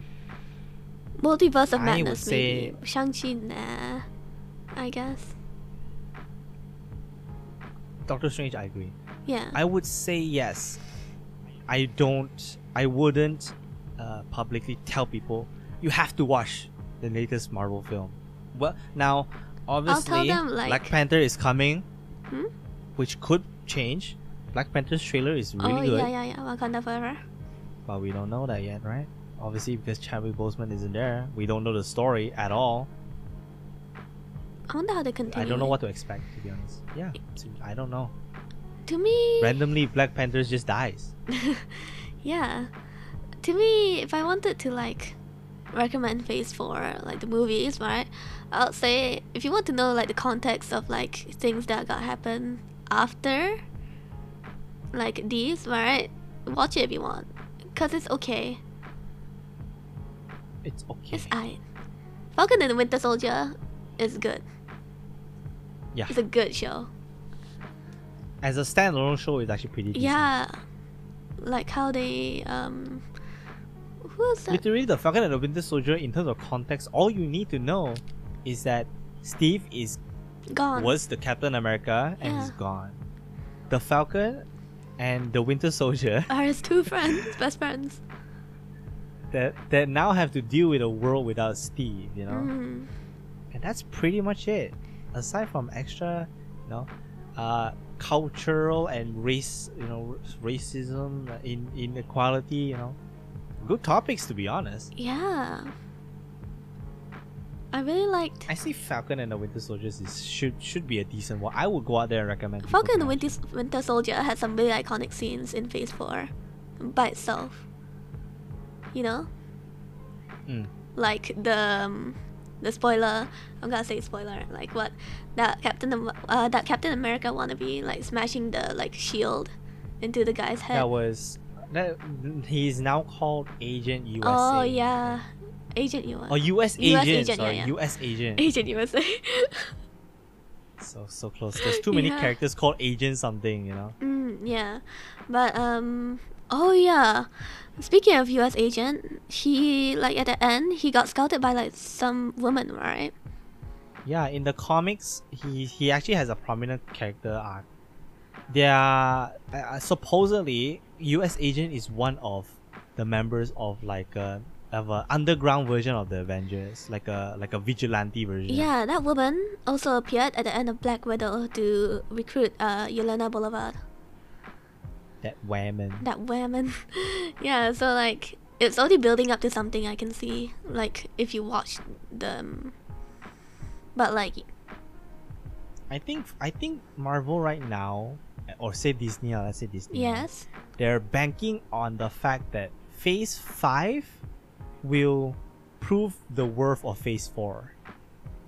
Multiverse of I would Madness, say- maybe. Shang-Chi, nah. I guess. Doctor Strange, I agree. Yeah. I would say yes. I don't. I wouldn't uh, publicly tell people you have to watch the latest Marvel film. Well, now obviously them, like- Black Panther is coming, Hmm? which could change. Black Panther's trailer is really oh, good, yeah, yeah, yeah. Wakanda Forever. but we don't know that yet, right? Obviously, because Chadwick Boseman isn't there, we don't know the story at all. I wonder how they continue. I don't know what to expect, to be honest. Yeah, I don't know. To me, Randomly, Black Panther just dies. yeah. To me, if I wanted to like recommend Phase Four, like the movies, right? I'll say if you want to know like the context of like things that got happen after, like these, right? Watch it if you want, cause it's okay. It's okay. It's I. Falcon and the Winter Soldier is good. Yeah. It's a good show. As a standalone show, it's actually pretty decent. Yeah. Like how they um that? Literally, the Falcon and the Winter Soldier, in terms of context, all you need to know is that Steve is Gone. was the Captain America and he's gone. The Falcon and the Winter Soldier Are his two friends, best friends. that that now have to deal with a world without Steve, you know, Mm. and that's pretty much it. Aside from extra, you know, uh, cultural and race, you know, racism, uh, in inequality, you know, good topics to be honest. Yeah. I really liked I see Falcon and the Winter Soldiers is should should be a decent one. I would go out there and recommend. Falcon and the Winter, Winter Soldier had some really iconic scenes in Phase 4 by itself. You know? Mm. Like the um, the spoiler, I'm gonna say spoiler, like what that Captain uh, that Captain America wannabe like smashing the like shield into the guy's head. That was that. He's now called Agent USA. oh yeah. Agent US. Oh, U.S. US agent. agent, sorry, yeah, yeah. U.S. agent. Agent USA. So so close. There's too many Yeah. characters called Agent something. You know. Mm, yeah, but um, oh yeah. Speaking of U.S. agent, he like at the end he got scouted by like some woman, right? Yeah, in the comics, he he actually has a prominent character arc. There are uh, supposedly U.S. agent is one of the members of like a of a underground version of the Avengers, like a like a vigilante version. Yeah, that woman also appeared at the end of Black Widow to recruit uh Yelena Belova. That woman. That woman. yeah, so like it's already building up to something I can see. Like if you watch them, but like I think I think Marvel right now, or say Disney, let's say Disney. yes, They're banking on the fact that Phase Five will prove the worth of Phase Four,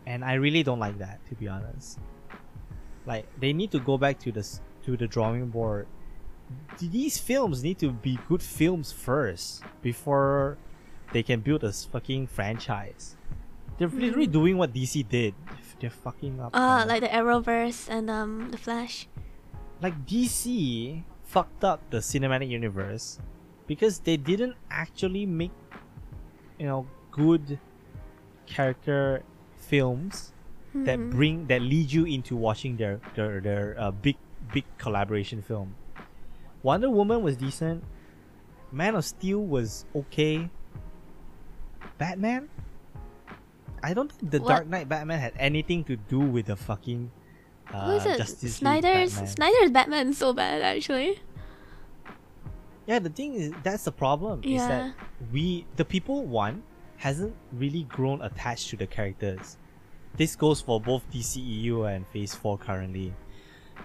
and I really don't like that to be honest. Like they need to go back to the to the drawing board. These films need to be good films first before they can build a fucking franchise. They're literally doing what DC did. They're fucking up. uh, like the Arrowverse and um the Flash. Like DC fucked up the cinematic universe because they didn't actually make you know good character films that Mhm. bring that lead you into watching their their their uh, big big collaboration film. Wonder Woman was decent. Man of Steel was okay. Batman. I don't think the What? Dark Knight Batman had anything to do with the fucking. Uh, Who is it? Justice Snyder's Batman. Snyder's Batman is so bad actually. Yeah, the thing is that's the problem. Is Yeah. that we the people one hasn't really grown attached to the characters. This goes for both DCEU and Phase 4 currently.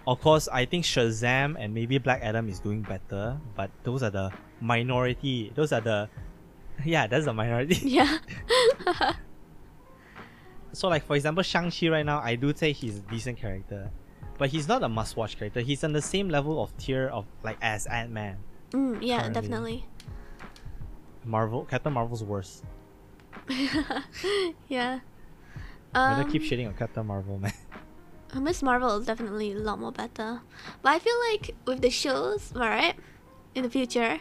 Of course, I think Shazam and maybe Black Adam is doing better, but those are the minority. Those are the yeah, that's the minority. Yeah. so like for example, Shang-Chi right now, I do say he's a decent character. But he's not a must-watch character. He's on the same level of tier of like as Ant-Man. mm, yeah, Currently. definitely. Marvel Captain Marvel's worse. yeah. I'm gonna Um, keep shitting on Captain Marvel, man. Miss Marvel is definitely a lot more better. But I feel like with the shows, alright, in the future,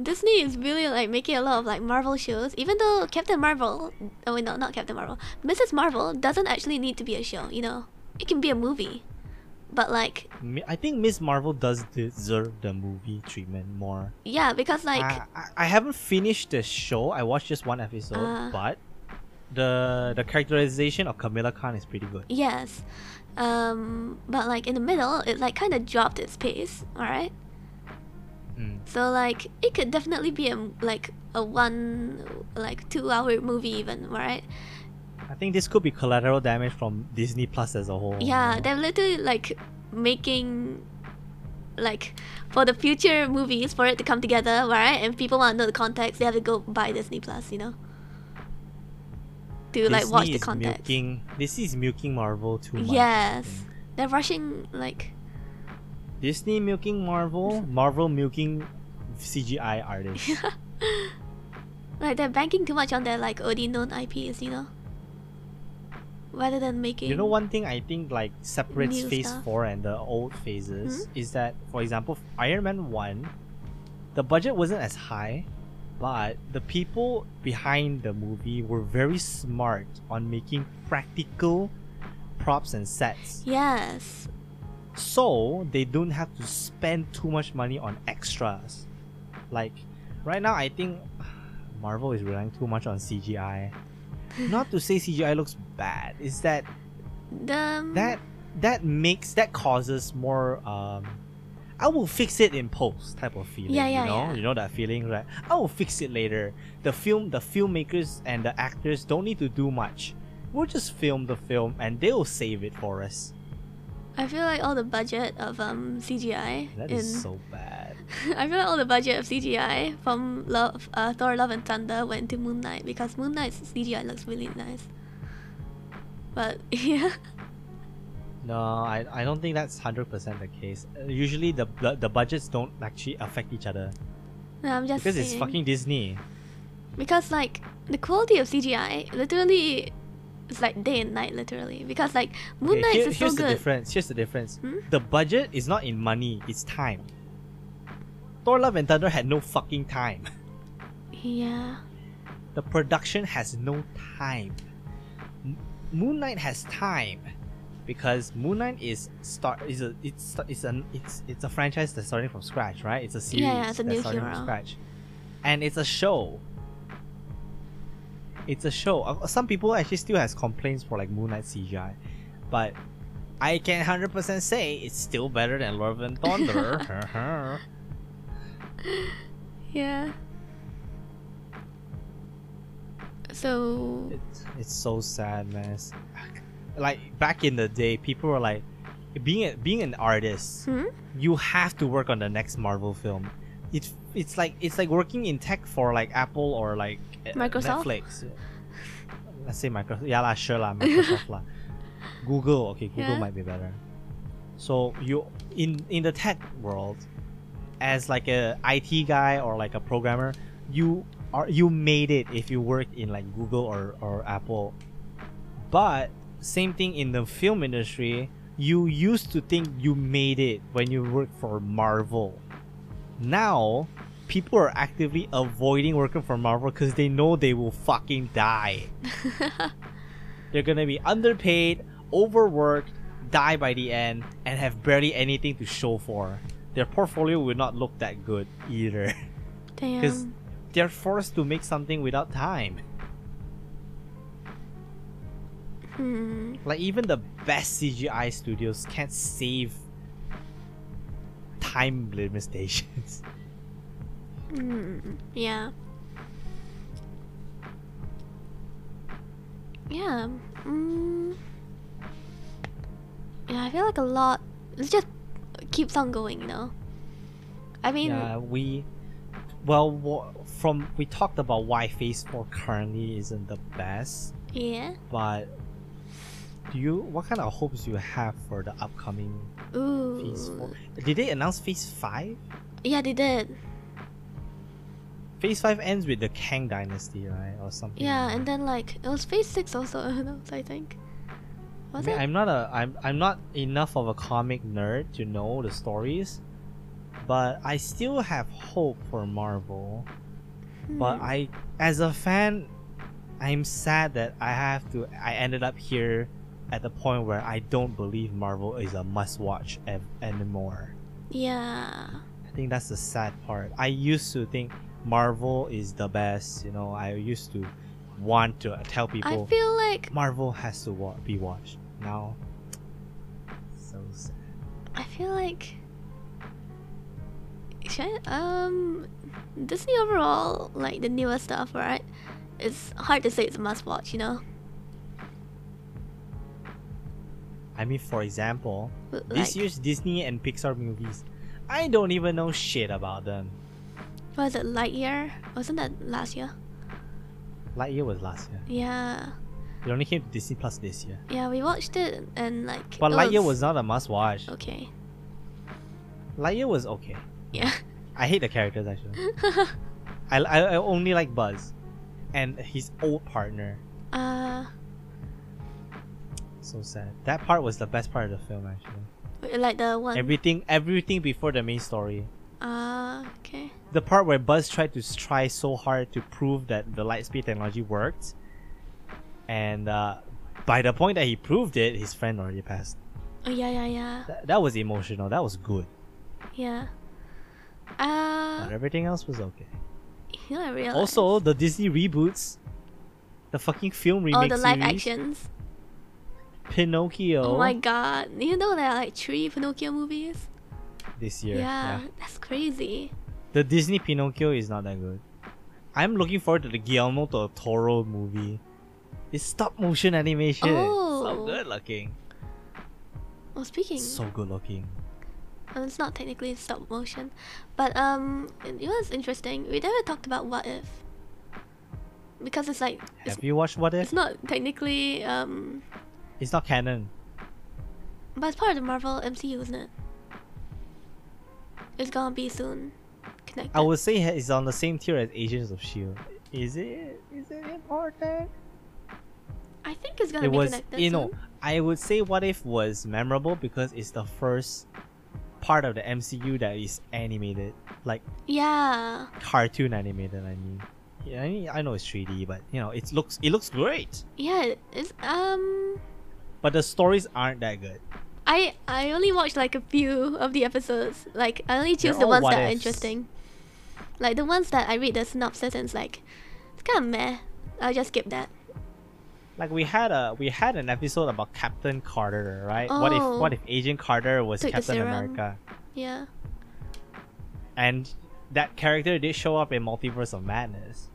Disney is really like making a lot of like Marvel shows. Even though Captain Marvel, oh wait, no, not Captain Marvel, Mrs. Marvel doesn't actually need to be a show. You know, it can be a movie. But like, I think Miss Marvel does deserve the movie treatment more. yeah, because like, I, I, I haven't finished the show. I watched just one episode, Ah. but the the characterization of Camilla Khan is pretty good. yes, um, but like in the middle, it like kind of dropped its pace. Alright. Mm. So like it could definitely be a like a one like two hour movie even, right? I think this could be collateral damage from Disney Plus as a whole. you Yeah, know? they're literally like making like for the future movies for it to come together, right? And people want to know the context, they have to go buy Disney Plus, you know, to like watch Disney the context. Milking, Disney is milking Marvel too much. Yes, they're rushing like Disney milking Marvel, Marvel milking CGI artists. like they're banking too much on their like already known IPs, you know, rather than making. You know one thing I think like separates phase stuff. 4 and the old phases Hmm? is that for example Iron Man 1 the budget wasn't as high but the people behind the movie were very smart on making practical props and sets Yes. So they don't have to spend too much money on extras like right now I think Marvel is relying too much on CGI not to say CGI looks bad is that The that that makes that causes more um I will fix it in post type of feeling. Yeah, yeah, you know, yeah. you know that feeling, right? I will fix it later. The film, the filmmakers and the actors don't need to do much. We'll just film the film and they'll save it for us. I feel like all the budget of um CGI That in is so bad. I feel like all the budget of CGI from Love, uh, Thor: Love and Thunder went to Moon Knight because Moon Knight's CGI looks really nice. But yeah, No, I, I don't think that's hundred percent the case. Uh, usually the, the the budgets don't actually affect each other no, I'm just because it's fucking Disney. because like the quality of CGI literally is like day and night literally because like Moon Okay, Knight here- is so here's the good. difference. Here's the difference. Hmm? The budget is not in money; it's time. Thor: Love and Thunder had no fucking time. Yeah, The production has no time. M- Moon Knight has time because Moon Knight is start is a it's it's an it's it's a franchise that's starting from scratch, right? It's a series yeah, it's a that's starting hero. from scratch, and it's a show. It's a show. Uh, Some people actually still has complaints for like Moon Knight CGI, but I can hundred percent say it's still better than Love and Thunder. yeah. So It's, it's so sad, man. It's- like back in the day, people were like, being a, being an artist, hmm? you have to work on the next Marvel film. It's it's like it's like working in tech for like Apple or like Uh, Microsoft? Netflix. Let's say Microsoft. Yeah lah, sure lah, Microsoft lah. Google, okay, Google Yeah. might be better. So you in in the tech world, as like a IT guy or like a programmer, you are you made it if you worked in like Google or or Apple. But same thing in the film industry, you used to think you made it when you worked for Marvel. Now, people are actively avoiding working for Marvel because they know they will fucking die. They're gonna be underpaid, overworked, die by the end, and have barely anything to show for. Their portfolio will not look that good either. Because they're forced to make something without time. Hmm. Like even the best CGI studios can't save time limitations. Mm, yeah. Yeah. Mm, yeah, I feel like a lot. It just keeps on going, you know. I mean, yeah, we well from we talked about why Phase Four currently isn't the best, yeah. but do you what kind of hopes do you have for the upcoming Ooh. Phase Four? Did they announce Phase Five? Yeah, they did. Phase Five ends with the Kang Dynasty, right, or something? Yeah, like and then like it was phase six also. I think. I Was mean, it? I'm not a I'm I'm not enough of a comic nerd to know the stories, but I still have hope for Marvel. But Hmm. I, as a fan, I'm sad that I have to. I ended up here at the point where I don't believe Marvel is a must-watch ev- anymore. Yeah. I think that's the sad part. I used to think Marvel is the best. You know, I used to want to tell people. I feel like Marvel has to wa- be watched. Now, so sad. I feel like I, um Disney overall like the newer stuff right it's hard to say it's a must watch you know I mean, for example, But, this year's Disney and Pixar movies, I don't even know shit about them. Was it Lightyear wasn't that last year Lightyear was last year. yeah It only came to Disney Plus this year. yeah we watched it and like But Lightyear was not a must watch. okay Lightyear was okay. yeah I hate the characters actually. I, I, I only like Buzz and his old partner. uh So sad. That part was the best part of the film actually. like the one Everything everything before the main story. uh okay The part where Buzz tried to try so hard to prove that the lightspeed technology worked, and uh, by the point that he proved it, his friend already passed. oh yeah yeah yeah Th- that was emotional. That was good. yeah uh But everything else was okay. you know I realized Also, the Disney reboots, the fucking film oh the live series, actions Pinocchio. Oh my god. You know there are like three Pinocchio movies? This year, Yeah, yeah. that's crazy. The Disney Pinocchio is not that good. I'm looking forward to the Guillermo del Toro movie. It's stop motion animation. Oh. So good looking. Oh, speaking, So good looking. uh, it's not technically stop motion, but um, it was interesting. We never talked about what if, because it's like it's, Have you watched What If? it's not technically um, It's not canon. but it's part of the Marvel MCU, isn't it? It's gonna be soon connected. I would say it's on the same tier as Agents of Shield. Is it? Is it important? I think it's gonna It be was, connected. you know, soon. I would say What If was memorable because it's the first part of the MCU that is animated, like Yeah. cartoon animated. I mean, yeah, I, mean, I know it's 3D, but you know, it looks it looks great. Yeah. It's um. But the stories aren't that good. I I only watched like a few of the episodes. Like I only choose They're the ones that are interesting. Like the ones that I read the synopsis and it's like it's kind of meh. I'll just skip that. Like we had a we had an episode about Captain Carter, right? What if Oh. what if oh. Agent Carter was Captain. America? Yeah. And that character did show up in Multiverse of Madness.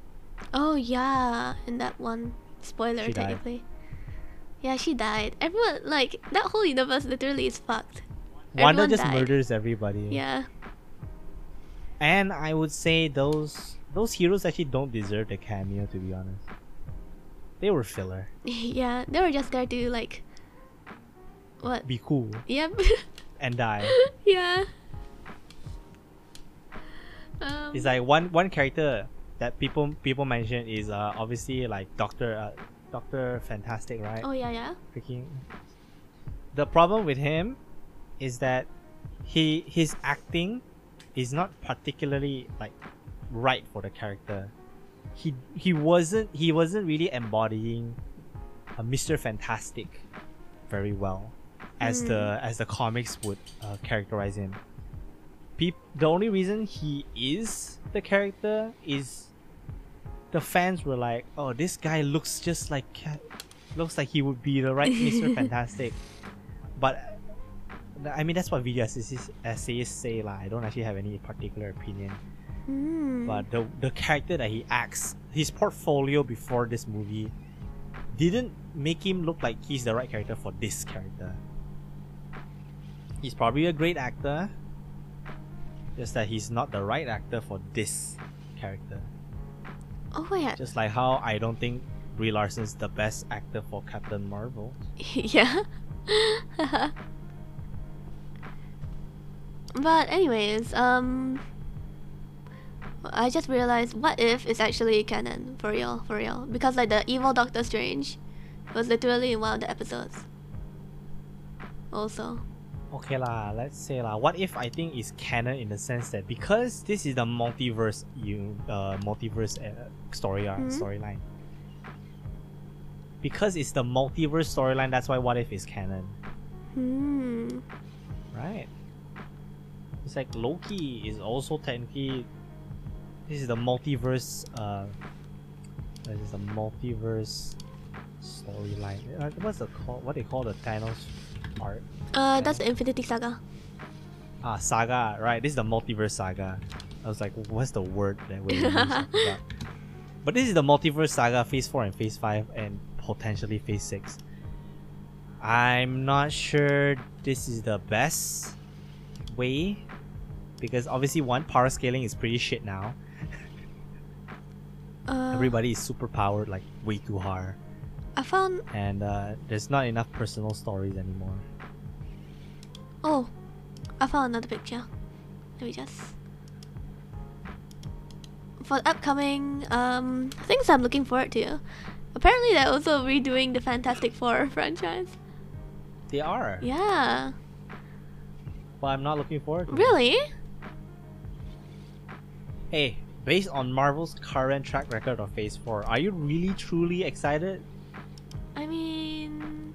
Oh yeah, in that one spoiler She died. Yeah, she died. Everyone like that whole universe literally is fucked. Wanda Everyone just died. murders everybody. Yeah. And I would say those those heroes actually don't deserve the cameo to be honest. They were filler. yeah, they were just there to like what? Be cool Yep. and die. yeah. Um, It's like one one character that people people mention is uh obviously like Doctor uh, Doctor Fantastic, right? Oh yeah, yeah. Freaking. The problem with him is that he his acting is not particularly like right for the character. He he wasn't he wasn't really embodying a Mr. Fantastic very well as the as the comics would uh, characterize him. Peop- the only reason he is the character is the fans were like, "Oh, this guy looks just like looks like he would be the right Mr. Fantastic." But I mean, that's what video essayists, essayists say, lah. I don't actually have any particular opinion. Mm. But the the character that he acts, his portfolio before this movie, didn't make him look like he's the right character for this character. He's probably a great actor, just that he's not the right actor for this character. Oh yeah. Just like how I don't think Brie Larson's the best actor for Captain Marvel. yeah. but anyways, um I just realized what if is actually canon for real, for real. Because like the evil Doctor Strange was literally in one of the episodes. Also. Okay lah, let's say lah. What if I think is canon in the sense that because this is the multiverse you uh multiverse uh, story uh, Mhm. storyline. Because it's the multiverse storyline, that's why what if is canon, Hmm. right? It's like Loki is also technically this is the multiverse uh this is the multiverse storyline. Uh, What's the call what they call the Thanos part? Uh that's the Infinity Saga. Ah, saga, right? This is the multiverse saga. I was like, what's the word that we use? I forgot. But this is the multiverse saga, phase 4 and phase 5, and potentially phase 6. I'm not sure this is the best way because obviously, one, power scaling is pretty shit now. Uh, Everybody is super powered, like way too hard, I found and uh, there's not enough personal stories anymore. oh I found another picture. Let me just for the upcoming um things I'm looking forward to. Apparently they're also redoing the Fantastic Four franchise. They are, Yeah. but I'm not looking forward to it. Really? Hey, based on Marvel's current track record of Phase 4, are you really truly excited? I mean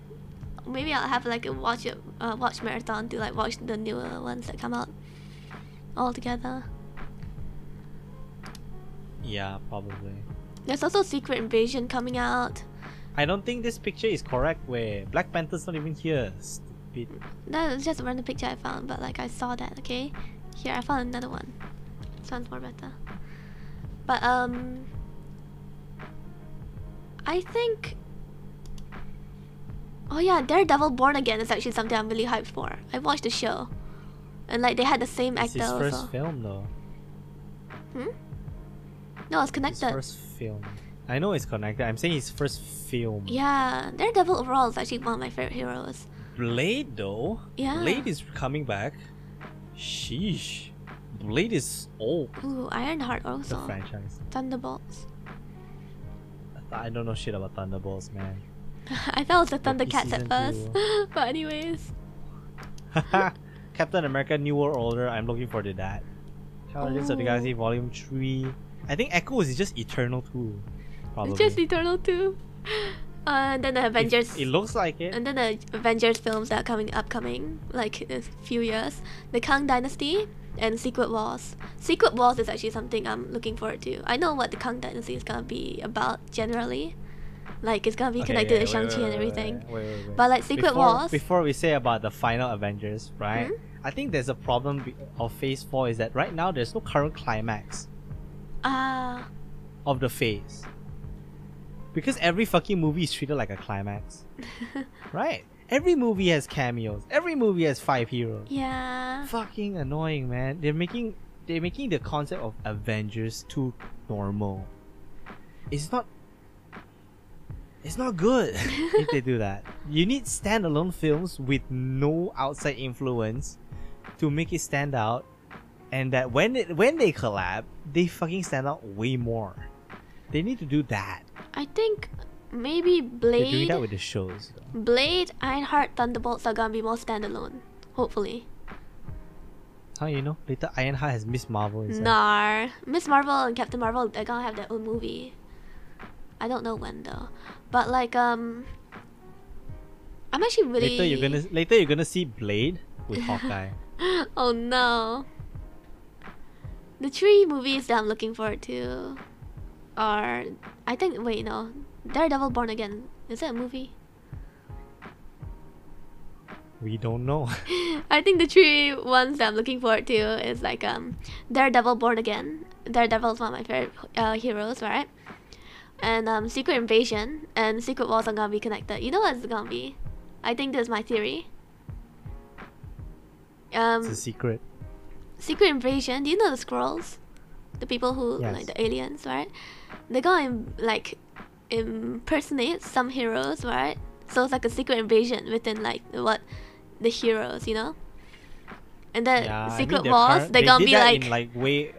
maybe I'll have like a watch it uh, watch marathon to like watch the newer ones that come out all together. Yeah, probably. There's also Secret Invasion coming out. I don't think this picture is correct where Black Panther's not even here. Stupid. That was just a random picture I found, but like I saw that, okay? Here, I found another one. One's more better. But, um. I think. Oh, yeah, Daredevil Born Again is actually something I'm really hyped for. I watched the show. And, like, they had the same It's actor his first also. film though. Hmm? No, it's His connected. first film. I know it's connected. I'm saying his first film. Yeah, Daredevil overall is actually one of my favorite heroes. Blade though. Yeah. Blade is coming back. Sheesh. Blade is old. Ooh, Ironheart also. The franchise. Thunderbolts. I don't know shit about Thunderbolts, man. I thought it was the Thundercats at first. but anyways. Captain America New World Order, I'm looking forward to that. Guardians of the Oh. Galaxy Volume 3. I think Echo is just Eternal too. Probably. It's just Eternal too. Uh, and then the It- Avengers. It, looks like it. and then the Avengers films that are coming upcoming, like in a few years. The Kang Dynasty and Secret Wars. Secret Wars is actually something I'm looking forward to. I know what the Kang Dynasty is gonna be about generally. Like it's gonna be Okay, connected yeah, to wait, Shang-Chi and everything. wait, wait, wait. But like Secret before, Wars. Before we say about the final Avengers, right? Mhm. I think there's a problem of Phase 4 is that right now there's no current climax. Ah. of the phase. Because every fucking movie is treated like a climax. right? Every movie has cameos. Every movie has five heroes. Yeah. Fucking annoying, man. They're making they're making the concept of Avengers too normal. It's not it's not good if they do that. You need standalone films with no outside influence to make it stand out and that when it, when they collab, they fucking stand out way more. They need to do that. I think maybe Blade. They're doing Blade, that with the shows. though. Blade, Ironheart, Thunderbolts are gonna be more standalone. Hopefully. How you know? Later Ironheart has Miss Marvel inside. Nar. Miss Marvel and Captain Marvel, they're gonna have their own movie. I don't know when though. But like um I'm actually really Later you're gonna later you're gonna see Blade with Hawkeye. Oh no. The three movies that I'm looking forward to are I think wait no. Daredevil Born Again. Is that a movie? We don't know. I think the three ones that I'm looking forward to is like um Daredevil Born Again. Daredevil is one of my favorite uh, heroes, right? And um Secret Invasion and Secret Wars are gonna be connected. You know what it's gonna be? I think this is my theory. Um, it's a secret. Secret Invasion. Do you know the Skrulls? The people who Yes. like the aliens, right? They're gonna like impersonate some heroes, right? So it's like a secret invasion within like what the heroes, you know. And then yeah, I mean, Secret they're Wars, current- they're they gonna be like, in, like way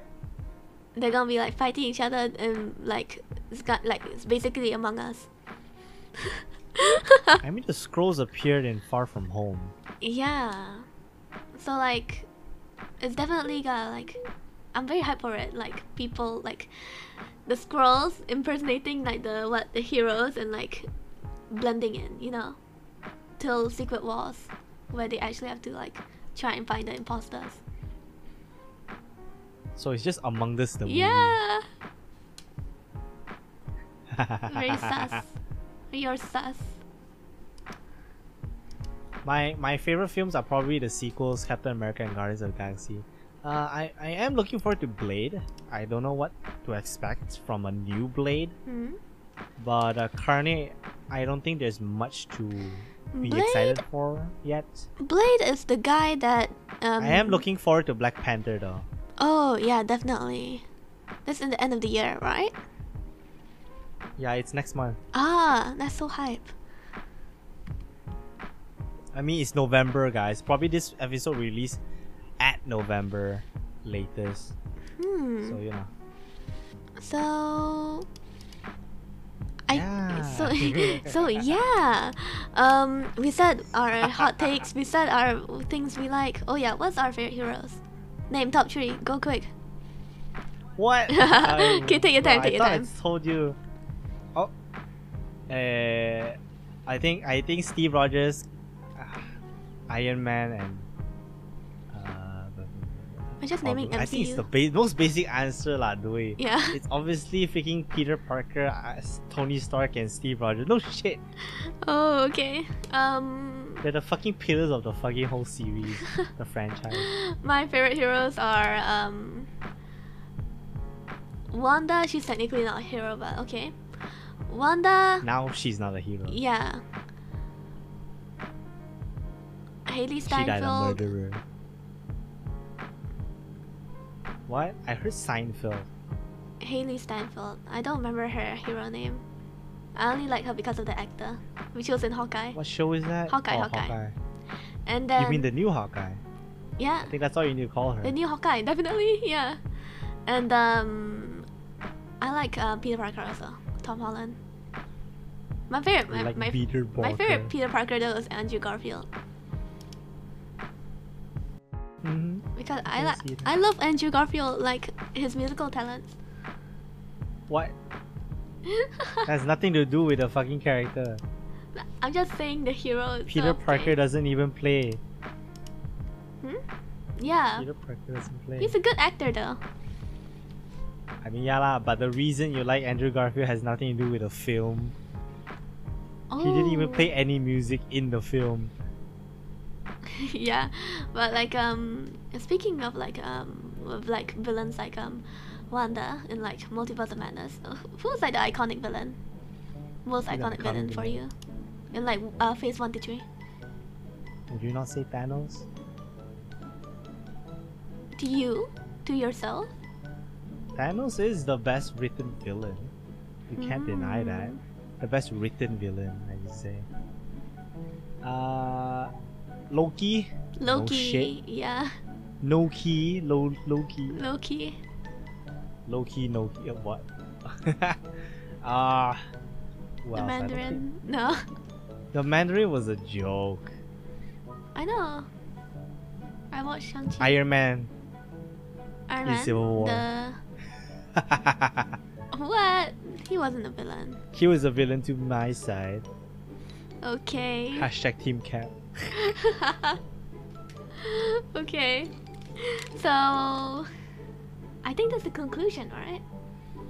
they're gonna be like fighting each other and like it's got like it's basically Among Us. I mean the Skrulls appeared in Far From Home. Yeah. So like it's definitely got like I'm very hyped for it. Like people like the Skrulls impersonating like the what the heroes and like blending in, you know. Till Secret Wars where they actually have to like try and find the imposters. So it's just Among Us the movie. Yeah. Very sus. You're sus. My my favorite films are probably the sequels, Captain America and Guardians of the Galaxy. Uh, I, I am looking forward to Blade. I don't know what to expect from a new Blade, Hmm? but uh, currently I don't think there's much to be Blade? excited for yet. Blade is the guy that um I am looking forward to Black Panther though. Oh yeah, definitely. That's in the end of the year, right? Yeah, it's next month. Ah, that's so hype. I mean, it's November, guys. Probably this episode released at November latest. Hmm. So you know. So I Yeah. so so yeah. Um we said our hot takes, we said our things we like. Oh yeah, what's our favorite heroes? Name top three. Go quick. What? Okay, take your time, I take your thought time. I told you. Oh. Uh, I think I think Steve Rogers, uh, Iron Man, and. Uh, I'm just naming I think it's the ba- most basic answer, lah. Way. Yeah. It's obviously freaking Peter Parker, as Tony Stark, and Steve Rogers. No shit. Oh, okay. Um They're the fucking pillars of the fucking whole series, the franchise. my favorite heroes are um Wanda, she's technically not a hero, but okay. Wanda Now she's not a hero. Yeah. Hailee Steinfeld. She died a murderer. What? I heard Seinfeld. Hailee Steinfeld. I don't remember her hero name. I only like her because of the actor, which was in Hawkeye. What show is that? Hawkeye, oh, Hawkeye. And then you mean the new Hawkeye? yeah, I think that's all you need to call her. the new Hawkeye, definitely yeah. And um, I like uh, Peter Parker also, Tom Holland. My favorite, my, like my, Peter my Parker. favorite Peter Parker though is Andrew Garfield Mhm. because I I like. I love Andrew Garfield like his musical talents. What? Has nothing to do with the fucking character. I'm just saying the hero. Peter Parker doesn't even play. Hmm? Yeah, Peter Parker doesn't play. he's a good actor though. I mean, yeah lah, but the reason you like Andrew Garfield has nothing to do with the film. Oh. He didn't even play any music in the film. yeah, but like um, speaking of like um, of like villains like um, Wanda in like Multiverse of Madness. Uh, Who's like the iconic villain? Most iconic villain for you? In like uh, phase one to three. Would you not say Thanos? To you? To yourself? Thanos is the best written villain. You can't deny that. Mm. The best written villain, I would say. Uh, Loki. No Loki. shit. yeah. No key. Low Loki. Loki. Loki. No key. uh, What? Ah. the? I don't think- Mandarin. No. The Mandarin was a joke. I know. I watched Shang-Chi. Iron Man. Iron in Man. Civil War. The what? He wasn't a villain. he was a villain to my side. Okay. Hashtag Team Cap. okay. So I think that's the conclusion, alright?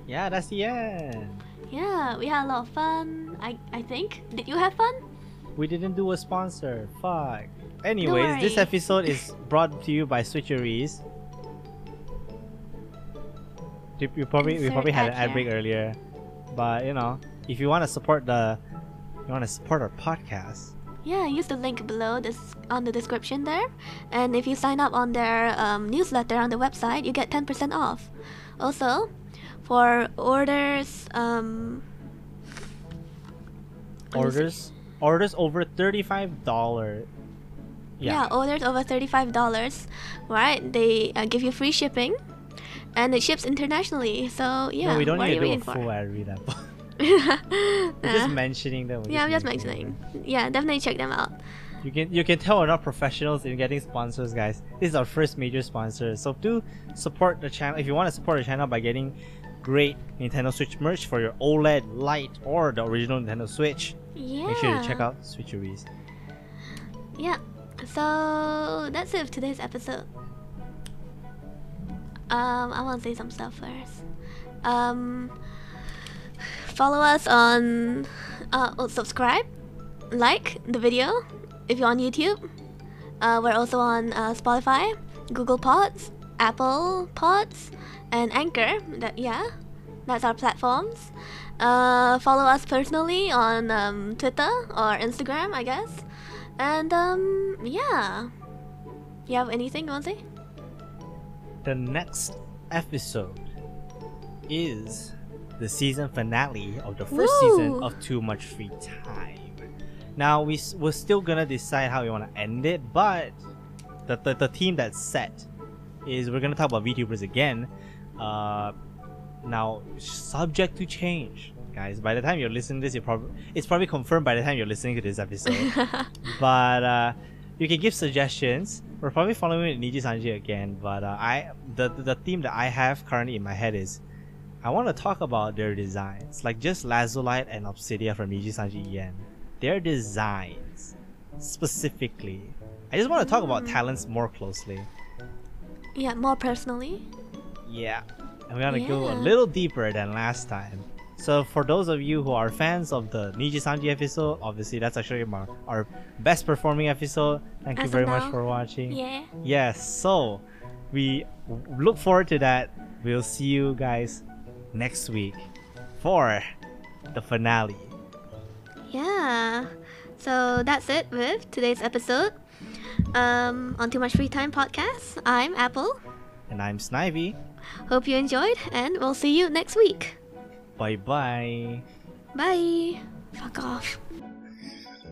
Yeah, that's the end. Yeah, we had a lot of fun. I I think. Did you have fun? We didn't do a sponsor. Fuck. Anyways, this episode is brought to you by Switcheries. You, you probably we probably had an ad break earlier, but you know, if you want to support the, you want to support our podcast, Yeah, use the link below this on the description there. And if you sign up on their um, newsletter on the website, you get 10% off. Also, for orders, um, What is it? orders orders over thirty five dollar. yeah. orders over $35, right? They uh, give you free shipping. And it ships internationally, so yeah. no, we don't need to do a for? full ad read just Uh, mentioning them. yeah, I'm just mentioning. mentioning. Yeah, definitely check them out. You can you can tell we're not professionals in getting sponsors, guys. This is our first major sponsor, so do support the channel. If you want to support the channel by getting great Nintendo Switch merch for your OLED, Lite, or the original Nintendo Switch, Yeah. make sure to check out Switcheries. Yeah. So that's it for today's episode. Um, I want to say some stuff first. Um, follow us on, uh, subscribe, like the video if you're on YouTube. Uh, we're also on uh, Spotify, Google Pods, Apple Pods, and Anchor. That yeah, that's our platforms. Uh, follow us personally on um, Twitter or Instagram, I guess. And um, yeah. You have anything you want to say? The next episode is the season finale of the first season of Too Much Free Time. Now we we're still gonna decide how we want to end it, but the, the the theme that's set is we're gonna talk about VTubers again. Uh, now subject to change, guys. By the time you're listening to this, you probably it's probably confirmed by the time you're listening to this episode. but uh, you can give suggestions. We're probably following Nijisanji again, but uh, I the the theme that I have currently in my head is I want to talk about their designs, like just Lazulight and Obsydia from Nijisanji EN. Their designs, specifically. I just want to talk about Mm. talents more closely. yeah, more personally. Yeah, and we're gonna go a little deeper than last time. So for those of you who are fans of the Nijisanji episode, obviously that's actually our, our best performing episode. Thank you As of very much for watching. Yeah. Yes, so we look forward to that. We'll see you guys next week for the finale. Yeah. So that's it with today's episode. Um, on Too Much Free Time podcast. I'm Apple. And I'm Snivy. Hope you enjoyed, and we'll see you next week. Bye bye. Bye. Fuck off.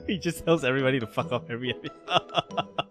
He just tells everybody to fuck off every episode.